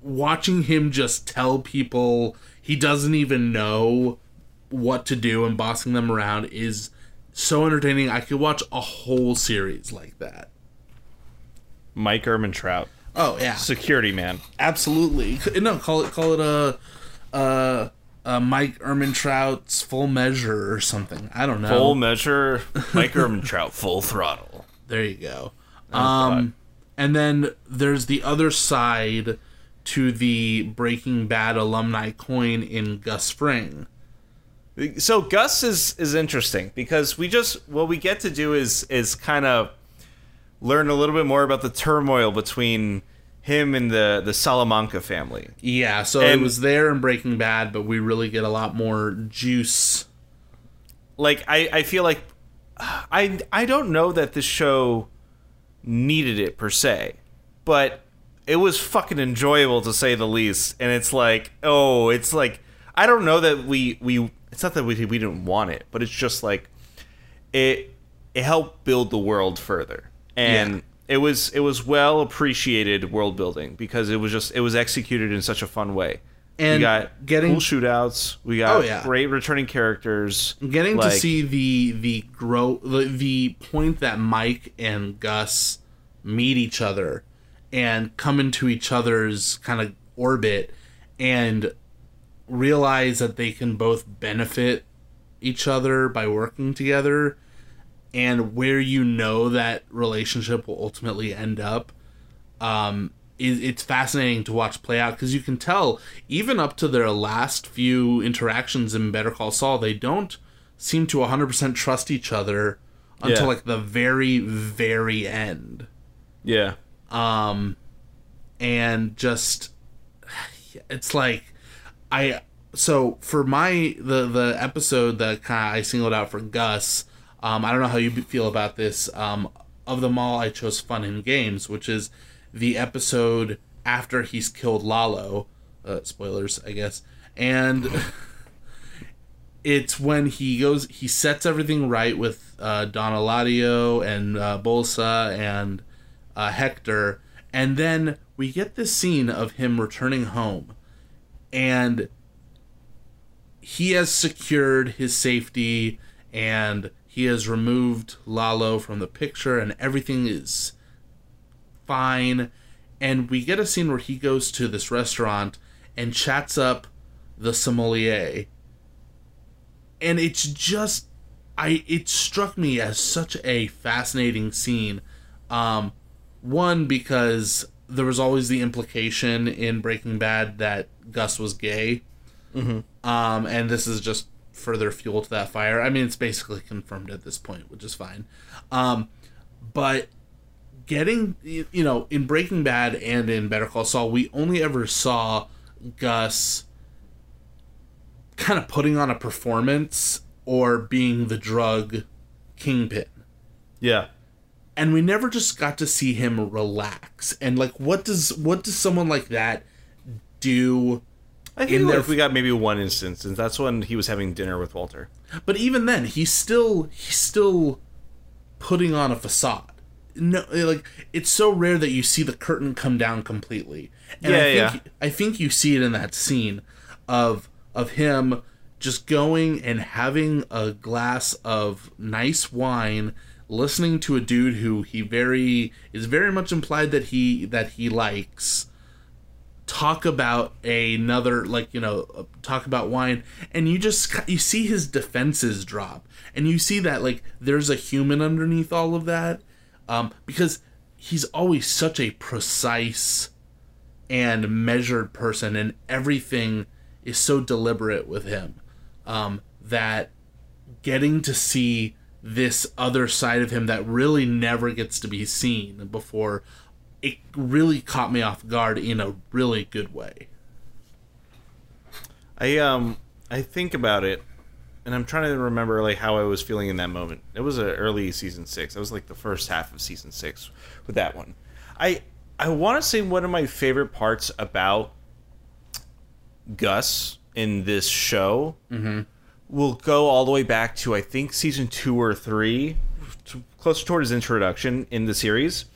watching him just tell people he doesn't even know what to do and bossing them around is so entertaining. I could watch a whole series like that. Mike Ehrmantraut, Oh yeah, security man. absolutely. No, call it call it a, a, a Mike Ehrmantraut's full measure or something. I don't know. Full measure, Mike Ehrmantraut, full throttle. There you go. Oh, Um, and then there's the other side to the Breaking Bad alumni coin in Gus Fring. So Gus is is interesting because we just what we get to do is is kind of learn a little bit more about the turmoil between him and the the Salamanca family. Yeah, so And- it was there in Breaking Bad, but we really get a lot more juice. Like I I feel like I I don't know that this show needed it per se, but it was fucking enjoyable to say the least. And it's like oh, it's like I don't know that we we it's not that we we didn't want it, but it's just like it it helped build the world further and Yeah. It was it was well appreciated world building because it was just it was executed in such a fun way. And we got getting- cool shootouts. We got Oh, yeah. great returning characters Getting to see the the grow the, the point that Mike and Gus meet each other and come into each other's kind of orbit and realize that they can both benefit each other by working together and where you know that relationship will ultimately end up um is it's fascinating to watch play out because you can tell even up to their last few interactions in Better Call Saul they don't seem to 100% trust each other until Yeah. like the very very end yeah um and just it's like i so for my the the episode that kind of i singled out for gus um i don't know how you feel about this. Um of them all i chose fun and games which is the episode after he's killed lalo uh, spoilers i guess and it's when he goes he sets everything right with uh, Don Eladio and uh, Bolsa and uh, Hector, and then we get this scene of him returning home, and he has secured his safety and he has removed Lalo from the picture, and everything is fine. And we get a scene where he goes to this restaurant and chats up the sommelier. And it's just i it struck me as such a fascinating scene. Um one because there was always the implication in breaking bad that gus was gay. Um and this is just further fuel to that fire i mean it's basically confirmed at this point which is fine um but getting you know in breaking bad and in better call saul we only ever saw gus kind of putting on a performance or being the drug kingpin. yeah And we never just got to see him relax. And like what does what does someone like that do? I In think their- like we got maybe one instance and that's when he was having dinner with walter But even then, he's still he's still putting on a facade. No, like it's so rare that you see the curtain come down completely. And I Yeah, think I think you see it in that scene of of him just going and having a glass of nice wine, listening to a dude who he very is very much implied that he that he likes talk about another like you know talk about wine and you just you see his defenses drop. And you see that like there's a human underneath all of that um, because he's always such a precise and measured person and everything is so deliberate with him um, that getting to see this other side of him that really never gets to be seen before it really caught me off guard in a really good way. i um i think about it and i'm trying to remember like how i was feeling in that moment. It was a early season six. That was like the first half of season six with that one. I i want to say one of my favorite parts about gus in this show will go all the way back to I think season two or three, to, closer toward his introduction in the series,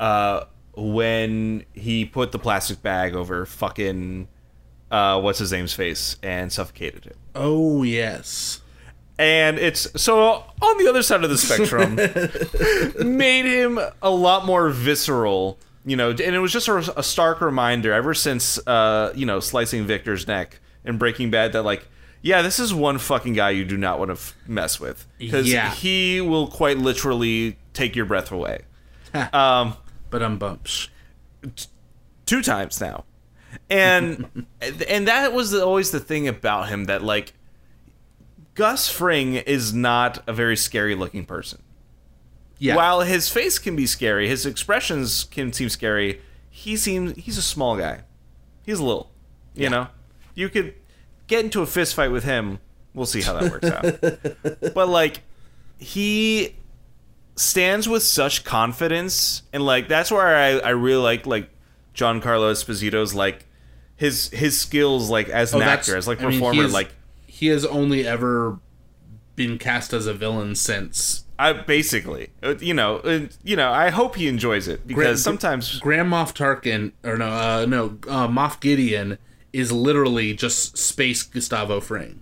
uh, when he put the plastic bag over fucking uh, what's his name's face and suffocated him. Oh yes. And it's so on the other side of the spectrum, made him a lot more visceral, you know. And it was just a, a stark reminder ever since, uh, you know, slicing Victor's neck and Breaking Bad that like, yeah, this is one fucking guy you do not want to f- mess with because Yeah. he will quite literally take your breath away. um, But um bumps. two times now. And and that was the, always the thing about him that like gus fring is not a very scary looking person. Yeah. while his face can be scary his expressions can seem scary he seems he's a small guy. He's a little you know? You could get into a fist fight with him. We'll see how that works out. But like he stands with such confidence and like that's where I, I really like like Giancarlo Esposito's like his his skills like as an Oh, actor as like I mean, performer is- like he has only ever been cast as a villain since I basically uh, you know uh, you know I hope he enjoys it because Gra- sometimes Grand Moff Tarkin or no uh, no uh, Moff Gideon is literally just space Gustavo Fring.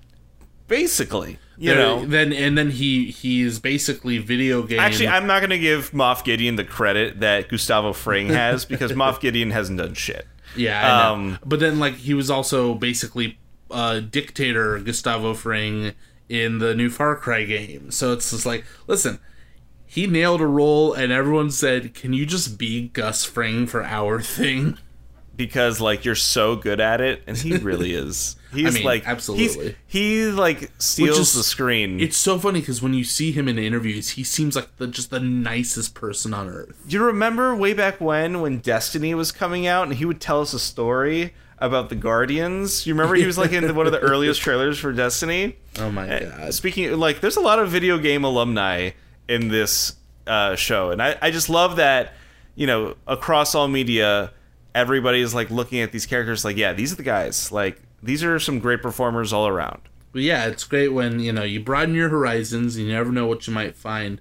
basically you There- know then and then he he's basically video game. actually I'm not gonna give Moff Gideon the credit that Gustavo Fring has because Moff Gideon hasn't done shit yeah, um, but then like he was also basically uh, dictator Gustavo Fring in the new Far Cry game. So it's just like, listen, he nailed a role, and everyone said, "Can you just be Gus Fring for our thing?" Because like you're so good at it and he really is he's mean, like absolutely. he's, he like steals is- the screen It's so funny because when you see him in interviews, he seems like the just the nicest person on earth. You remember way back when when Destiny was coming out and he would tell us a story about the Guardians? You remember he was like in one of the earliest trailers for Destiny? Oh my god! Speaking like there's a lot of video game alumni in this uh, show and I, I just love that, you know, across all media everybody's like looking at these characters like, yeah, these are the guys. Like these are some great performers all around. But yeah, it's great when you know you broaden your horizons. And you never know what you might find.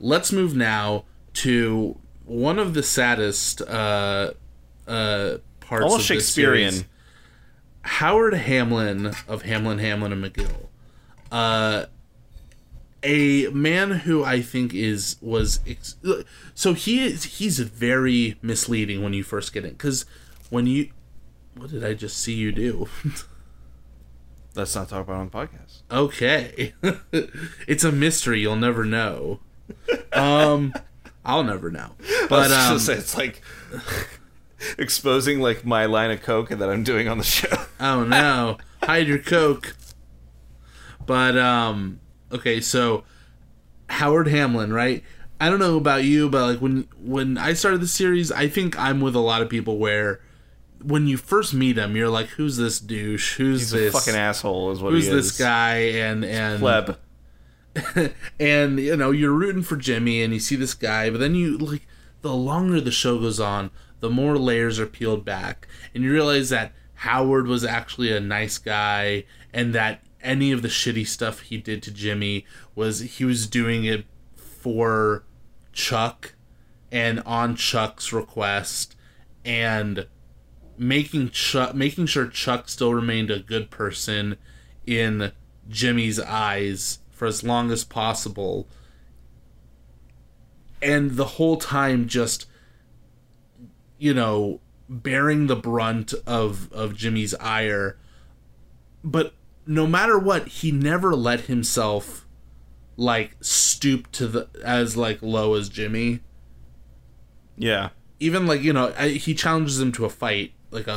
Let's move now to one of the saddest uh, uh, parts. Almost of Shakespearean. Howard Hamlin of Hamlin, Hamlin and McGill, uh, a man who I think is was ex- so he is he's very misleading when you first get in because when you what did I just see you do? Let's not talk about it on the podcast. Okay. it's a mystery you'll never know. Um I'll never know. But I was um, say, it's like exposing like my line of coke that I'm doing on the show. oh no. Hide your coke. But um okay, so Howard Hamlin, right? I don't know about you, but like when when I started the series, I think I'm with a lot of people where when you first meet him, you're like, "Who's this douche? Who's He's this fucking asshole, is what Who's this is. guy?" And and Pleb. and you know you're rooting for Jimmy and you see this guy but then you like the longer the show goes on the more layers are peeled back and you realize that Howard was actually a nice guy and that any of the shitty stuff he did to Jimmy was he was doing it for Chuck and on Chuck's request and making Chuck making sure Chuck still remained a good person in Jimmy's eyes for as long as possible. And the whole time just you know, bearing the brunt of of Jimmy's ire. But no matter what, he never let himself like stoop to the as like low as Jimmy Yeah. even like you know I, he challenges him to a fight like a,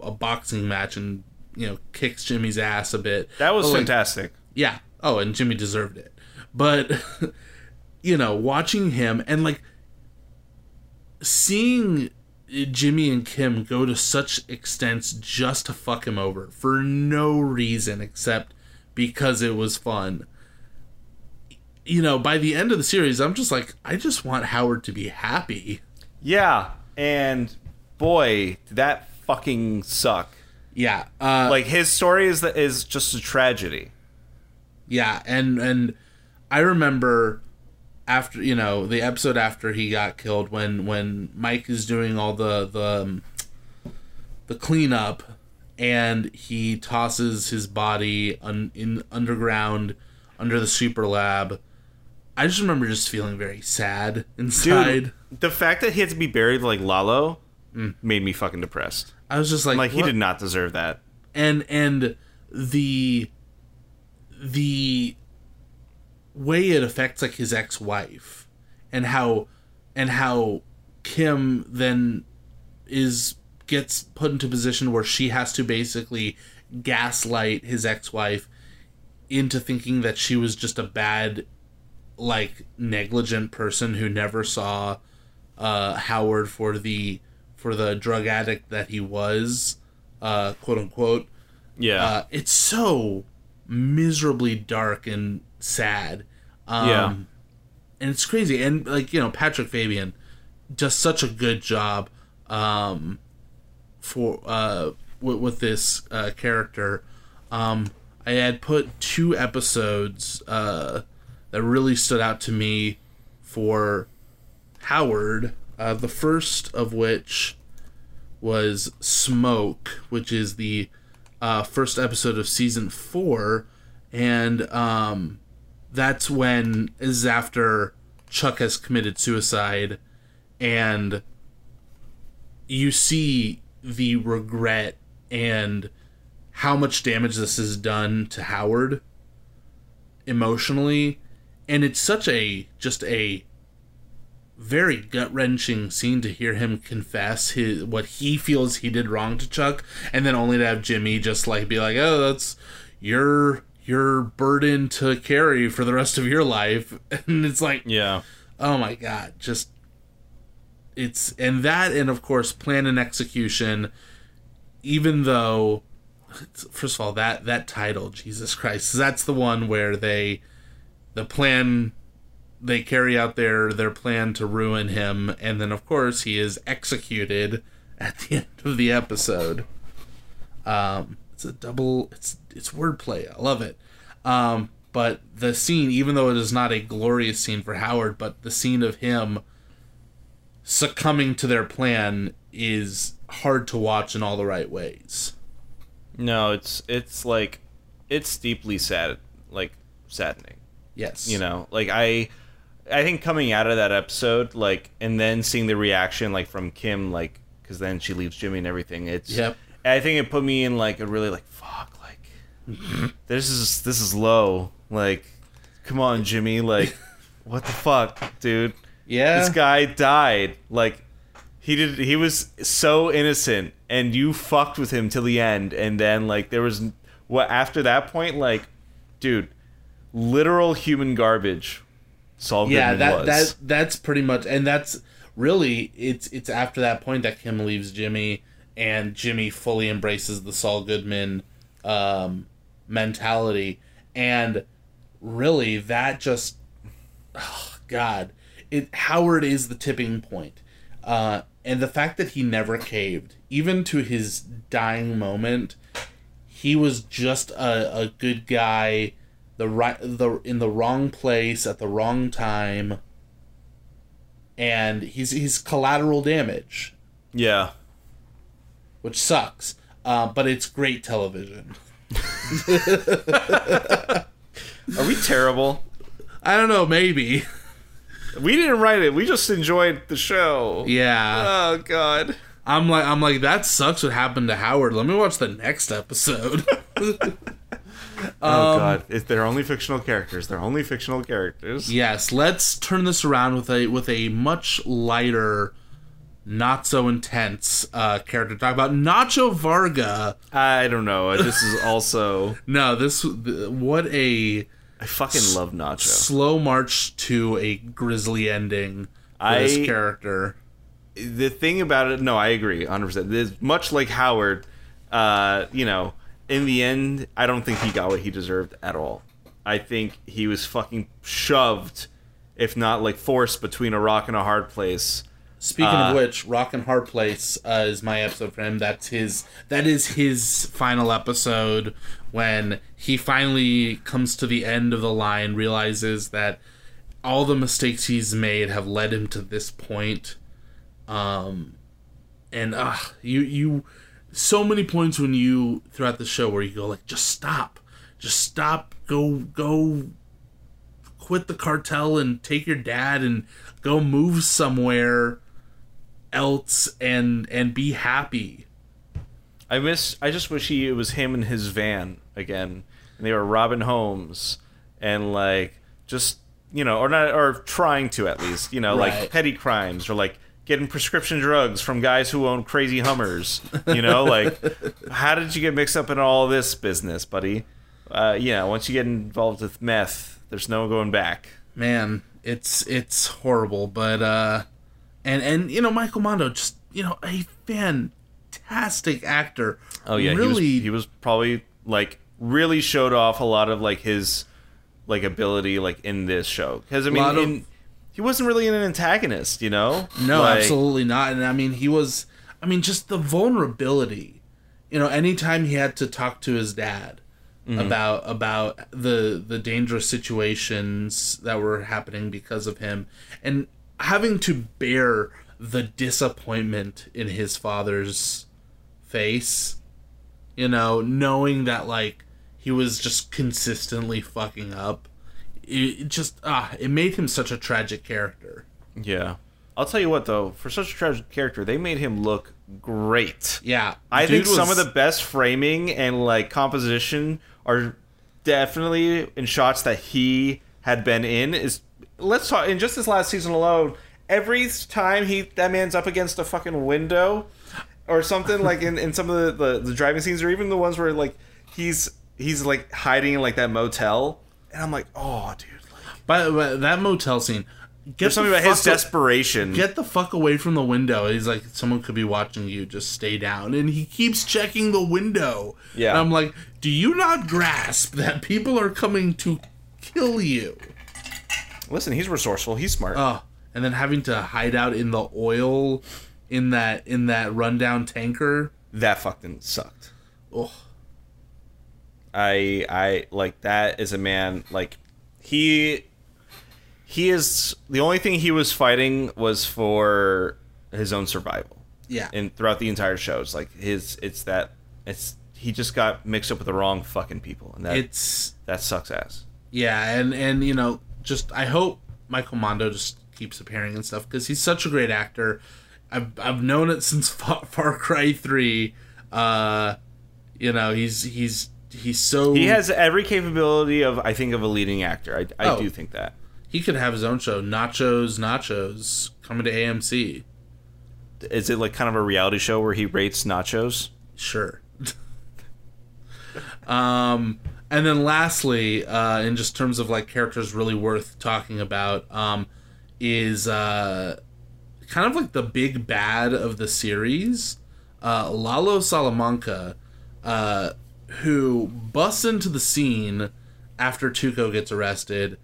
a a boxing match and you know kicks Jimmy's ass a bit. That was But, like, fantastic. yeah. Oh, and Jimmy deserved it. But you know, watching him and like seeing Jimmy and Kim go to such extents just to fuck him over for no reason except because it was fun. You know, by the end of the series, I'm just like, I just want Howard to be happy. Yeah. And boy, did that fucking suck. Yeah, uh, Like his story is is just a tragedy. Yeah, and and I remember after you know the episode after he got killed when when Mike is doing all the the um, the cleanup and he tosses his body un, in underground under the super lab. I just remember just feeling very sad inside. Dude, the fact that he had to be buried like Lalo made me fucking depressed. I was just like, Like he did not deserve that. and and the the way it affects like his ex-wife and how and how Kim then is gets put into a position where she has to basically gaslight his ex-wife into thinking that she was just a bad like negligent person who never saw uh Howard for the for the drug addict that he was uh quote unquote Yeah. uh, it's so miserably dark and sad. Um, Yeah. And it's crazy. And, like, you know, Patrick Fabian does such a good job um, for uh, with, with this uh, character. Um, I had put two episodes uh, that really stood out to me for Howard. Uh, the first of which was Smoke, which is the uh, first episode of season four, and um, that's when is after Chuck has committed suicide, and you see the regret and how much damage this has done to Howard emotionally, and it's such a just a very gut wrenching scene to hear him confess his what he feels he did wrong to Chuck, and then only to have Jimmy just like be like, "Oh, that's your your burden to carry for the rest of your life," and it's like, yeah. oh my god, just it's and that and of course plan and execution. Even though, first of all, that that title, Jesus Christ, that's the one where they the plan they carry out their their plan to ruin him and then of course he is executed at the end of the episode um it's a double it's it's wordplay i love it um but the scene even though it is not a glorious scene for howard but the scene of him succumbing to their plan is hard to watch in all the right ways No, it's it's like it's deeply sad, like saddening. yes You know, like I, I think coming out of that episode, like, and then seeing the reaction, like from Kim, like, because then she leaves Jimmy and everything. It's. Yep. I think it put me in like a really like fuck like, this is this is low. Like, come on, Jimmy. Like, what the fuck, dude? yeah This guy died. Like, he did. He was so innocent, and you fucked with him till the end. And then like there was what after that point, like, dude, literal human garbage. Saul yeah Goodman that was. that that's pretty much and that's really it's it's after that point that kim leaves jimmy and jimmy fully embraces the saul goodman um mentality. And really that just oh, god it howard is the tipping point. Uh and the fact that he never caved even to his dying moment he was just a, a good guy the right the in the wrong place at the wrong time and he's he's collateral damage. Yeah. Which sucks uh, but it's great television Are we terrible? i don't know maybe We didn't write it. We just enjoyed the show. yeah Oh God. i'm like i'm like that sucks what happened to howard let me watch the next episode Oh God. If they're only fictional characters. They're only fictional characters. yes let's turn this around with a with a much lighter not so intense uh character talk about nacho varga I don't know. This is also. no this what a I fucking love Nacho. slow march to a grisly ending for I- this character. the thing about it, no, I agree, 100%. There's much like Howard, uh, you know, in the end, I don't think he got what he deserved at all. I think he was fucking shoved, if not like forced between a rock and a hard place. Speaking Uh, of which, Rock and Hard Place uh, is my episode for him. That's his. That is his final episode when he finally comes to the end of the line, realizes that all the mistakes he's made have led him to this point. Um, and uh, you you so many points when you throughout the show where you go like, just stop, just stop, go go, quit the cartel and take your dad and go move somewhere else and and be happy. I miss. I just wish he it was him and his van again, and they were robbing homes and like just you know, or not, or trying to at least, you know, Right. like petty crimes or like getting prescription drugs from guys who own crazy Hummers. You know, like how did you get mixed up in all this business, buddy? Uh, yeah, once you get involved with meth, there's no going back. man it's it's horrible but uh and and you know michael mando just you know a fantastic actor Oh yeah, really he was, he was probably like really showed off a lot of like his like ability like in this show because I mean of- in- he wasn't really an antagonist, you know? no Like, absolutely not and i mean he was i mean just the vulnerability you know anytime he had to talk to his dad Mm-hmm. about about the the dangerous situations that were happening because of him and having to bear the disappointment in his father's face you know knowing that like he was just consistently fucking up it, just ah it made him such a tragic character Yeah, I'll tell you what though, for such a tragic character, they made him look great. yeah I think some of the best framing and like composition are definitely in shots that he had been in. Is let's talk in just this last season alone. Every time he that man's up against a fucking window or something like in, in some of the, the the driving scenes or even the ones where like he's he's like hiding in like that motel and I'm like oh dude like, But, but that motel scene. Get there's something about his a- desperation Get the fuck away from the window. He's like, someone could be watching you. Just stay down. And he keeps checking the window. Yeah. And I'm like, do you not grasp that people are coming to kill you? Listen he's resourceful he's smart Oh, and then having to hide out in the oil in that in that rundown tanker. that fucking sucked Oh, I I like that is a man like he he is the only thing he was fighting was for his own survival. yeah. And throughout the entire show, it's like his it's that it's he just got mixed up with the wrong fucking people, and that it's that sucks ass. Yeah, and and you know, just I hope Michael Mando just keeps appearing and stuff because he's such a great actor. I've I've known it since Far, Far Cry Three. Uh, you know, he's he's he's so He has every capability of I think of a leading actor. I I Oh. do think that. he could have his own show, Nachos Nachos, coming to AMC. Is it like kind of a reality show where he rates nachos? Sure. um, and then lastly, uh, in just terms of like characters really worth talking about, um, is uh, kind of like the big bad of the series, uh, Lalo Salamanca, uh, who busts into the scene after Tuco gets arrested.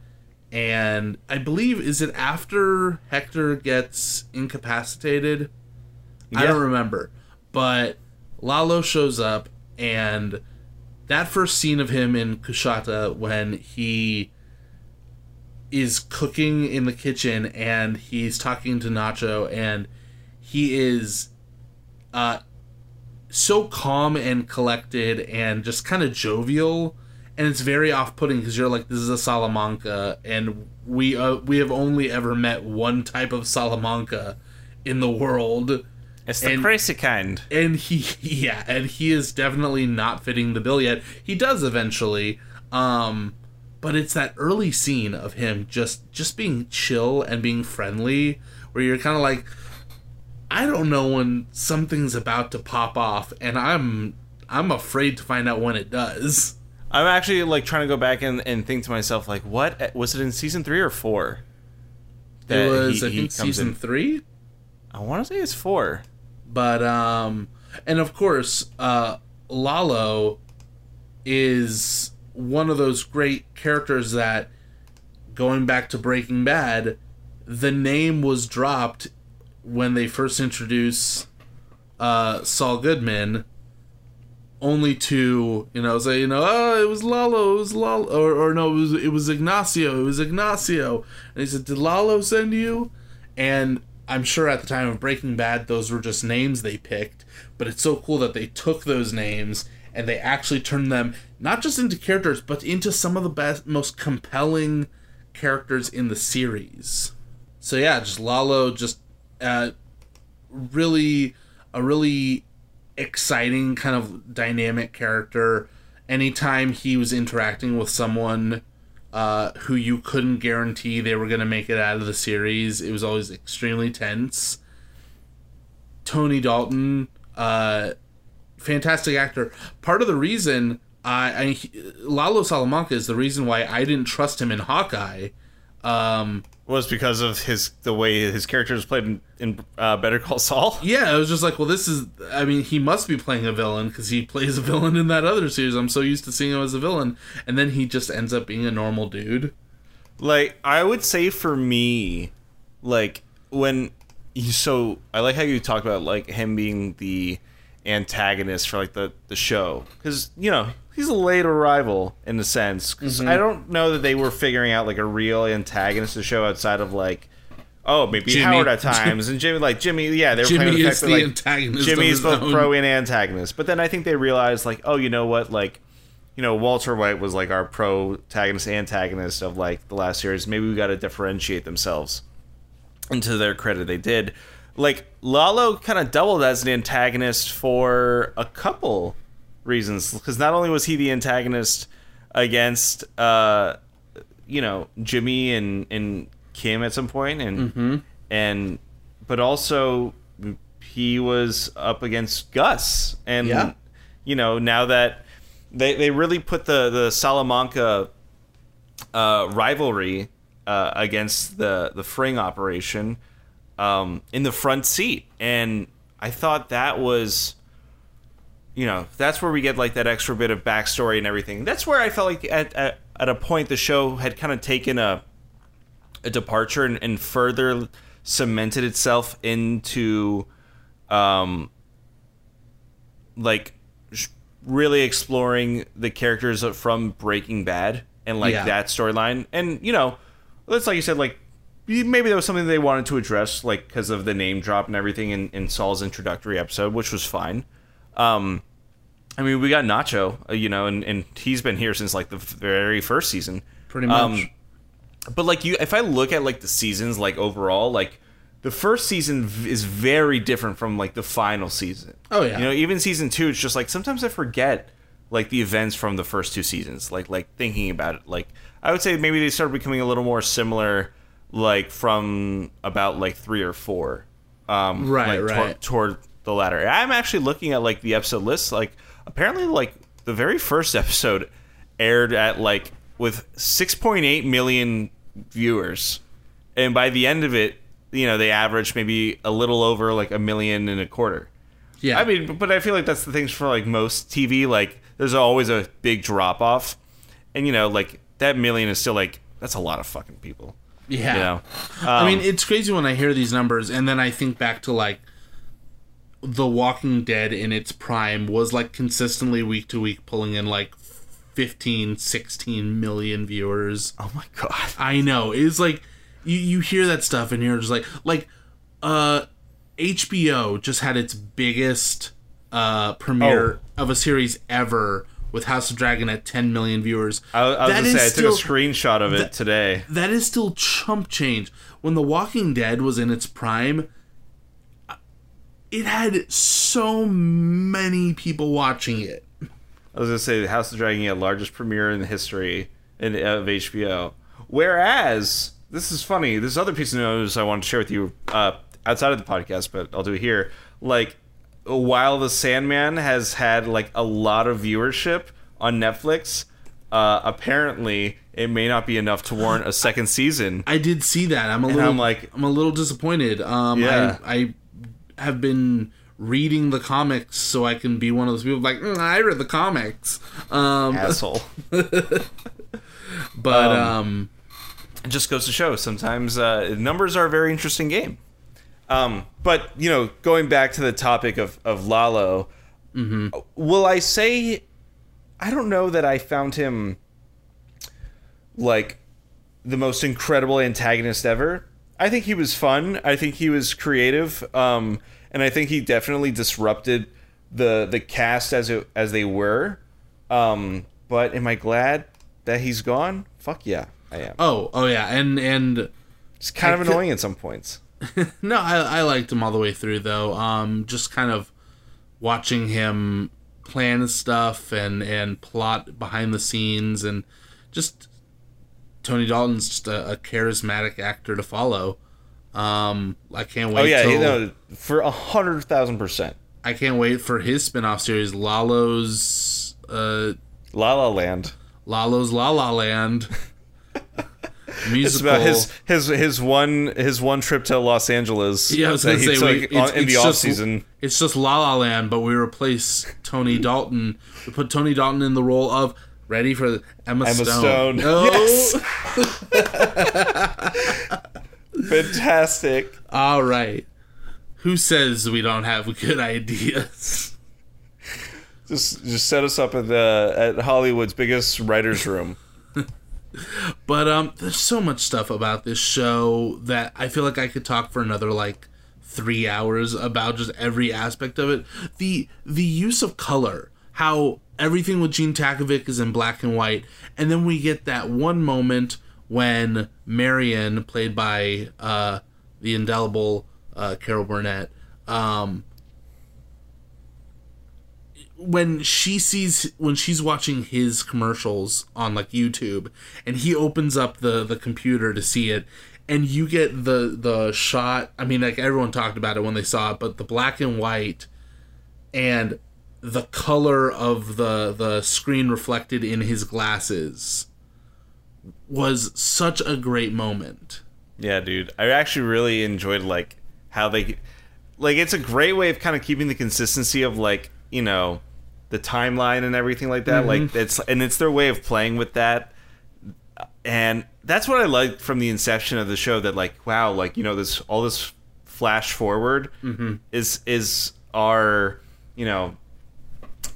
And I believe, is it after Hector gets incapacitated? I don't remember. But Lalo shows up, and that first scene of him in Kushata when he is cooking in the kitchen and he's talking to Nacho, and he is uh, so calm and collected and just kind of jovial. And it's very off-putting because you're like, this is a Salamanca, and we uh, we have only ever met one type of Salamanca in the world It's the And- crazy kind. and he yeah and he is definitely not fitting the bill yet he does eventually um but it's that early scene of him just just being chill and being friendly where you're kind of like i don't know when something's about to pop off and i'm i'm afraid to find out when it does I'm actually like trying to go back and, and think to myself like, what was it in season three or four? it that was he- i he think season in? three I want to say it's four. But um and of course uh lalo is one of those great characters that going back to breaking bad the name was dropped when they first introduced uh saul goodman only to you know say you know oh it was Lalo it was Lalo or, or no it was it was Ignacio it was Ignacio. And he said did Lalo send you? And I'm sure at the time of Breaking Bad those were just names they picked but it's so cool that they took those names and they actually turned them not just into characters but into some of the best most compelling characters in the series. So yeah just Lalo just uh, really a really exciting kind of dynamic character. Anytime he was interacting with someone uh, who you couldn't guarantee they were going to make it out of the series. It was always extremely tense. Tony dalton uh, fantastic actor. Part of the reason I, I lalo salamanca is the reason why i didn't trust him in hawkeye. Um, was because of his the way his character was played in, in uh, Better Call Saul. Yeah, it was just like, well, this is. I mean, he must be playing a villain because he plays a villain in that other series. I'm so used to seeing him as a villain, and then he just ends up being a normal dude. Like I would say for me, like when you so I like how you talk about like him being the antagonist for like the the show because you know he's a late arrival in a sense because Mm-hmm. I don't know that they were figuring out like a real antagonist to show outside of like oh maybe Jimmy. Howard at times and Jimmy like Jimmy yeah they were playing with Jimmy the is fact the that like antagonist. Jimmy of both own. pro and antagonist but then I think they realized like oh you know what like you know Walter White was like our protagonist antagonist of like the last series maybe we got to differentiate themselves and to their credit they did like lalo kind of doubled as an antagonist for a couple reasons. Because not only was he the antagonist against uh you know jimmy and and kim at some point and and but also he was up against gus. And Yeah. you know now that they they really put the the salamanca uh, rivalry uh, against the the Fring operation um, in the front seat, and I thought that was, you know, that's where we get like that extra bit of backstory and everything. That's where I felt like at at, at a point the show had kind of taken a a departure and, and further cemented itself into um like really exploring the characters from Breaking Bad and like Yeah. that storyline. And you know, that's like you said, like maybe that was something they wanted to address, like because of the name drop and everything in, in Saul's introductory episode, which was fine. Um, I mean, we got Nacho, uh, you know, and, and he's been here since like the very first season. Pretty much. Um, but like you, if I look at like the seasons, like overall, like the first season is very different from like the final season. Oh, yeah. you know, even season two, it's just like sometimes I forget like the events from the first two seasons. Like like thinking about it, like I would say maybe they started becoming a little more similar, like from about like three or four. Um, Right, like, right. Toward, toward the latter. I'm actually looking at like the episode list. Like apparently, like the very first episode aired at like with 6.8 million viewers, and by the end of it, you know they averaged maybe a little over like a million and a quarter. yeah, I mean, but I feel like that's the things for like most TV. Like, there's always a big drop off, and you know, like that million is still like that's a lot of fucking people. yeah. You know, I mean, Um, it's crazy when I hear these numbers, and then I think back to like The Walking Dead in its prime was like consistently week to week pulling in like 15, 16 million viewers. oh my god, I know. It's like you you hear that stuff and you're just like like uh HBO just had its biggest uh premiere of a series ever with House of Dragon at 10 million viewers. I, I was That gonna say I took a screenshot of it today. that is still chump change. When The Walking Dead was in its prime, it had so many people watching it. I was gonna say the House of Dragon had largest premiere in the history in, of HBO. Whereas this is funny. This other piece of news I want to share with you uh, outside of the podcast, but I'll do it here. Like, while The Sandman has had like a lot of viewership on Netflix, uh, apparently it may not be enough to warrant a second season. I did see that. I'm a little I'm like- I'm a little disappointed. Um Yeah. I I have been reading the comics so I can be one of those people like "Mm, I read the comics. Um Asshole. but Um, um it just goes to show sometimes uh, numbers are a very interesting game. Um, but you know, going back to the topic of of Lalo, Mm-hmm. Will I say? I don't know that I found him like the most incredible antagonist ever. I think he was fun. I think he was creative, um, and I think he definitely disrupted the the cast as it, as they were. Um, but am I glad that he's gone? Fuck yeah, I am. Oh, oh yeah, and and It's kind I of could- annoying at some points. no, I, I liked him all the way through though. Um, just kind of watching him plan stuff and and plot behind the scenes and just Tony Dalton's just a, a charismatic actor to follow. Um, I can't wait. Oh yeah, till, you know, for a hundred thousand percent. I can't wait for his spin-off series, Lalo's uh, La La Land. Lalo's La La Land. musical. It's about his his his one his one trip to Los Angeles. Yeah, I was gonna say we, it's, in it's the off season. It's just La La Land, but we replace Tony Dalton. We put Tony Dalton in the role of ready for Emma, Emma Stone. Stone. No. Yes. Fantastic. All right. Who says we don't have good ideas? Just just set us up at the at Hollywood's biggest writers' room. But um, there's so much stuff about this show that I feel like I could talk for another like three hours about just every aspect of it. The the use of color, how everything with Gene Takovic is in black and white, and then we get that one moment when Marion, played by uh, the indelible uh, Carol Burnett, um, when she sees when she's watching his commercials on like YouTube and he opens up the the computer to see it and you get the the shot I mean like everyone talked about it when they saw it but the black and white and the color of the the screen reflected in his glasses was such a great moment. Yeah, dude. I actually really enjoyed like how they like it's a great way of kind of keeping the consistency of like, you know, the timeline and everything like that. Like mm-hmm. it's and it's their way of playing with that. And that's what I liked from the inception of the show that like wow, like you know this all this flash forward mm-hmm. is is our, you know,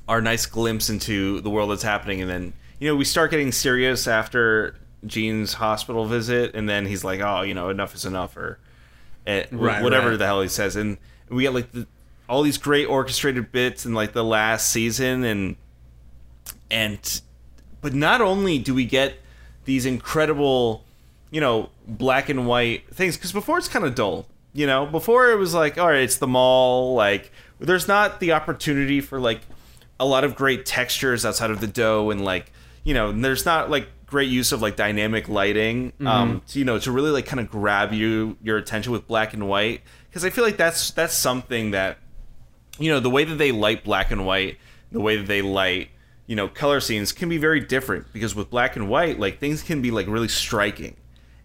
our nice glimpse into the world that's happening. And then you know we start getting serious after Gene's hospital visit and then he's like oh you know enough is enough or eh, wh- Right, whatever right. the hell he says. And we get like the, all these great orchestrated bits in like the last season and and but not only do we get these incredible you know black and white things because before it's kind of dull you know? Before it was like all right it's the mall like there's not the opportunity for like a lot of great textures outside of the dough and like you know and there's not like great use of like dynamic lighting um to, you know to really like kind of grab you your attention with black and white. Because i feel like that's that's something that you know the way that they light black and white the way that they light you know color scenes can be very different because with black and white like things can be like really striking.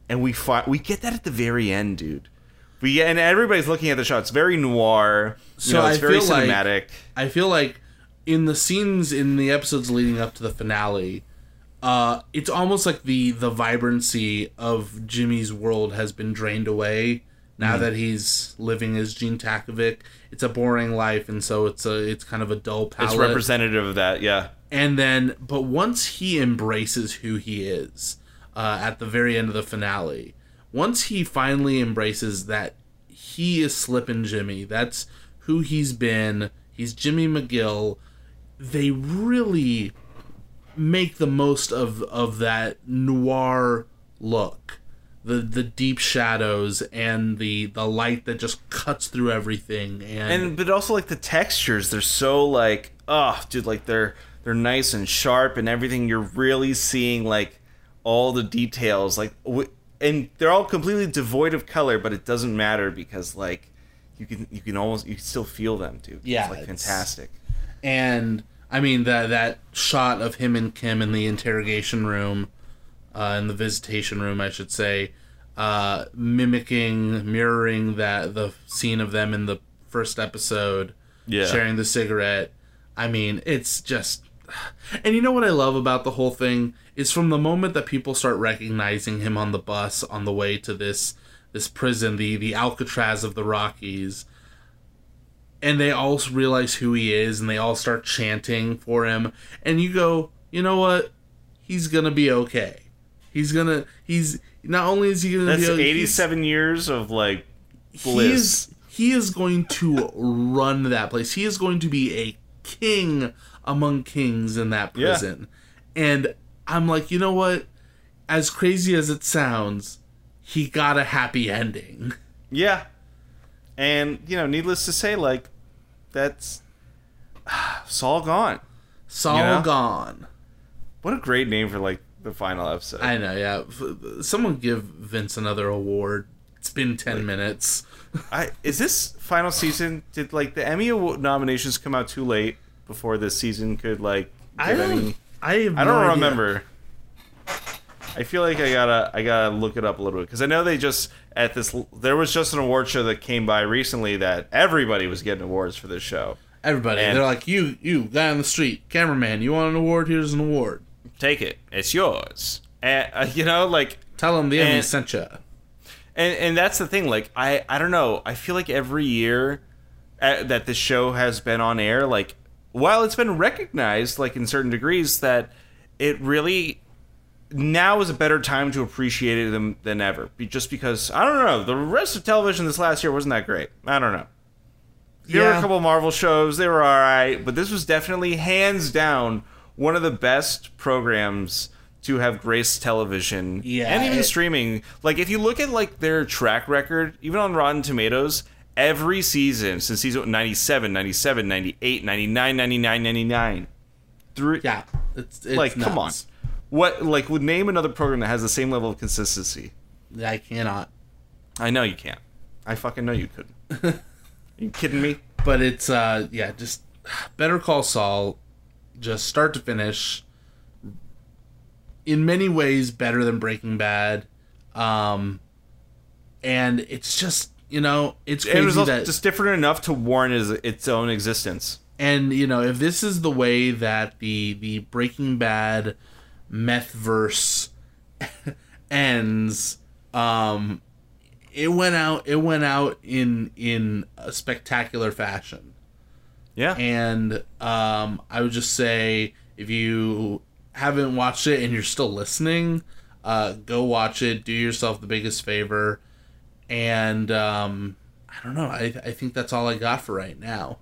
And we fi- we get that at the very end dude. We and everybody's looking at the shot it's very noir you So know it's I very feel like- cinematic. I feel like in the scenes in the episodes leading up to the finale, uh, it's almost like the the vibrancy of Jimmy's world has been drained away now that he's living as Gene Takovic. It's a boring life, and so it's a it's kind of a dull palette. it's representative of that yeah and then, but once he embraces who he is uh, at the very end of the finale, once he finally embraces that he is Slippin' Jimmy, that's who he's been. He's Jimmy McGill. They really make the most of of that noir look, the the deep shadows and the the light that just cuts through everything. And, and but also like the textures they're so like oh dude like they're they're nice and sharp and everything. You're really seeing like all the details like w- and they're all completely devoid of color but it doesn't matter because like you can you can almost you can still feel them dude. Yeah, it's like fantastic. And I mean that that shot of him and Kim in the interrogation room, uh, in the visitation room, I should say, uh, mimicking, mirroring that the scene of them in the first episode, Yeah. sharing the cigarette. I mean, it's just, and you know what I love about the whole thing is from the moment that people start recognizing him on the bus on the way to this this prison, the the Alcatraz of the Rockies and they all realize who he is and they all start chanting for him. And you go you know what? He's gonna be okay. He's gonna he's not only is he gonna That's be okay, 87 years of like he's, bliss. he is going to run that place. He is going to be a king among kings in that Yeah. prison. And i'm like you know what? As crazy as it sounds he got a happy ending. Yeah. And, you know, needless to say, like, that's. Saul gone. saul You know? gone What a great name for, like, the final episode. I know, yeah. Someone give Vince another award. It's been 10 minutes. I is this final season? Did, like, the Emmy nominations come out too late before this season could, like, I don't, any. I, I don't no idea. I feel like I gotta I gotta look it up a little bit because I know they just at this there was just an award show that came by recently that everybody was getting awards for this show. Everybody, And- they're like, you, you, guy on the street, cameraman, you want an award? Here's an award. Take it, it's yours. And uh, you know, like, Tell them the Emmy And- sent you. and and that's the thing. Like, I I don't know. I feel like every year uh, that this show has been on air, like, while it's been recognized, like in certain degrees, that it really now is a better time to appreciate it than, than ever. Just because I don't know, the rest of television this last year wasn't that great. I don't know. There were a couple Marvel shows; they were all right, but this was definitely hands down one of the best programs to have graced television Yeah, and even it- streaming. Like if you look at like their track record, even on Rotten Tomatoes, every season since season 97, 97, 98, 99, 99, 99. Through Yeah. It's, it's like come on. What like would name another program that has the same level of consistency? I cannot. I know you can't. I fucking know you couldn't. you kidding me? But it's, uh, yeah, just Better Call Saul, just start to finish. In many ways, better than Breaking Bad. Um, and it's just, you know, it's crazy It was that just different enough to warrant its, its own existence. and you know if this is the way that the the breaking bad meth verse ends um it went out it went out in in a spectacular fashion. Yeah. and um i would just say if you haven't watched it and you're still listening uh go watch it. Do yourself the biggest favor. And um i don't know. I i think that's all i got for right now.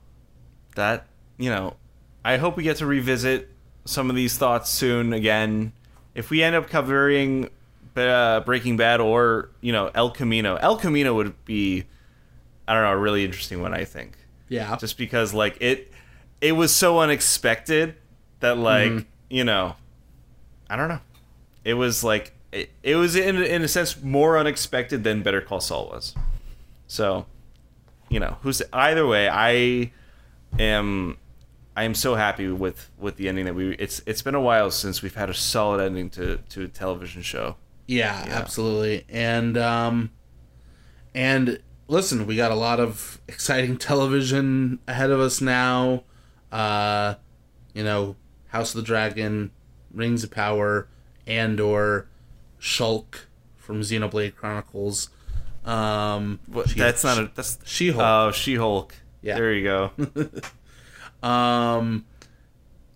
That you know i hope we get to revisit some of these thoughts soon again. If we end up covering uh, breaking bad or you know el camino el camino would be i don't know a really interesting one i think. Yeah. Just because like it it was so unexpected that like you know i don't know. It was like it, it was in, in a sense more unexpected than better call saul was. So you know who's either way i am i am so happy with with the ending that we it's it's been a while since we've had a solid ending to to a television show Yeah, absolutely. And um and listen, we got a lot of exciting television ahead of us now. Uh you know, House of the Dragon, Rings of Power, Andor, Shulk from Xenoblade Chronicles. Um What- She- that's not a that's She-Hulk. oh she-hulk Yeah. there you go Um,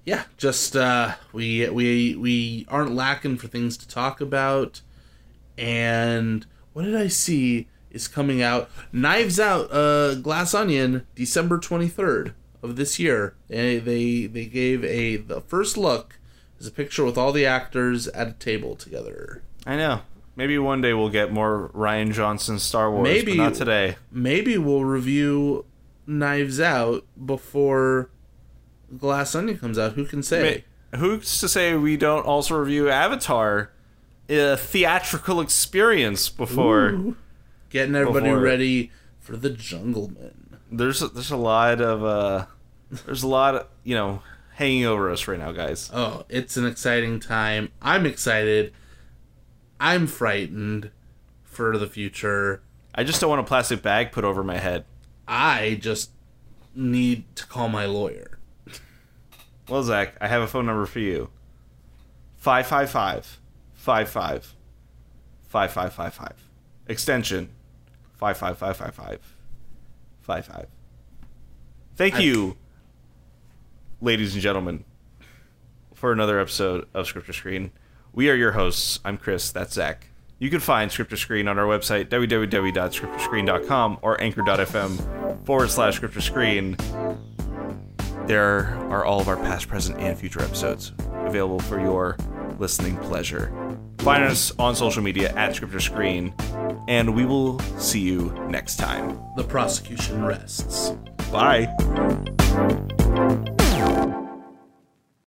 yeah, just uh, we we we aren't lacking for things to talk about. And what did I see is coming out? Knives Out, uh, Glass Onion, December twenty third of this year. They they they gave a the first look is a picture with all the actors at a table together. I know. Maybe one day we'll get more Rian Johnson Star Wars. Maybe- not today. Maybe we'll review Knives Out before Glass Onion comes out. Who can say? Ma- Who's to say we don't also review Avatar, a theatrical experience before? Ooh. Getting everybody Before- ready for the Jungleman. There's a, there's a lot of uh, there's a lot of you know hanging over us right now, guys. Oh, it's an exciting time. I'm excited. I'm frightened for the future. I just don't want a plastic bag put over my head. I just need to call my lawyer. Well, Zach, I have a phone number for you. 555 55 5555. Extension 55555 55. Thank you, ladies and gentlemen, for another episode of Script or Screen. We are your hosts. I'm Chris. That's Zach. You can find Script or Screen on our website, www.scriptorscreen.com or anchor.fm forward slash Script or Screen. There are all of our past, present, and future episodes available for your listening pleasure. Find us on social media at Script or Screen, and we will see you next time. The prosecution rests. Bye.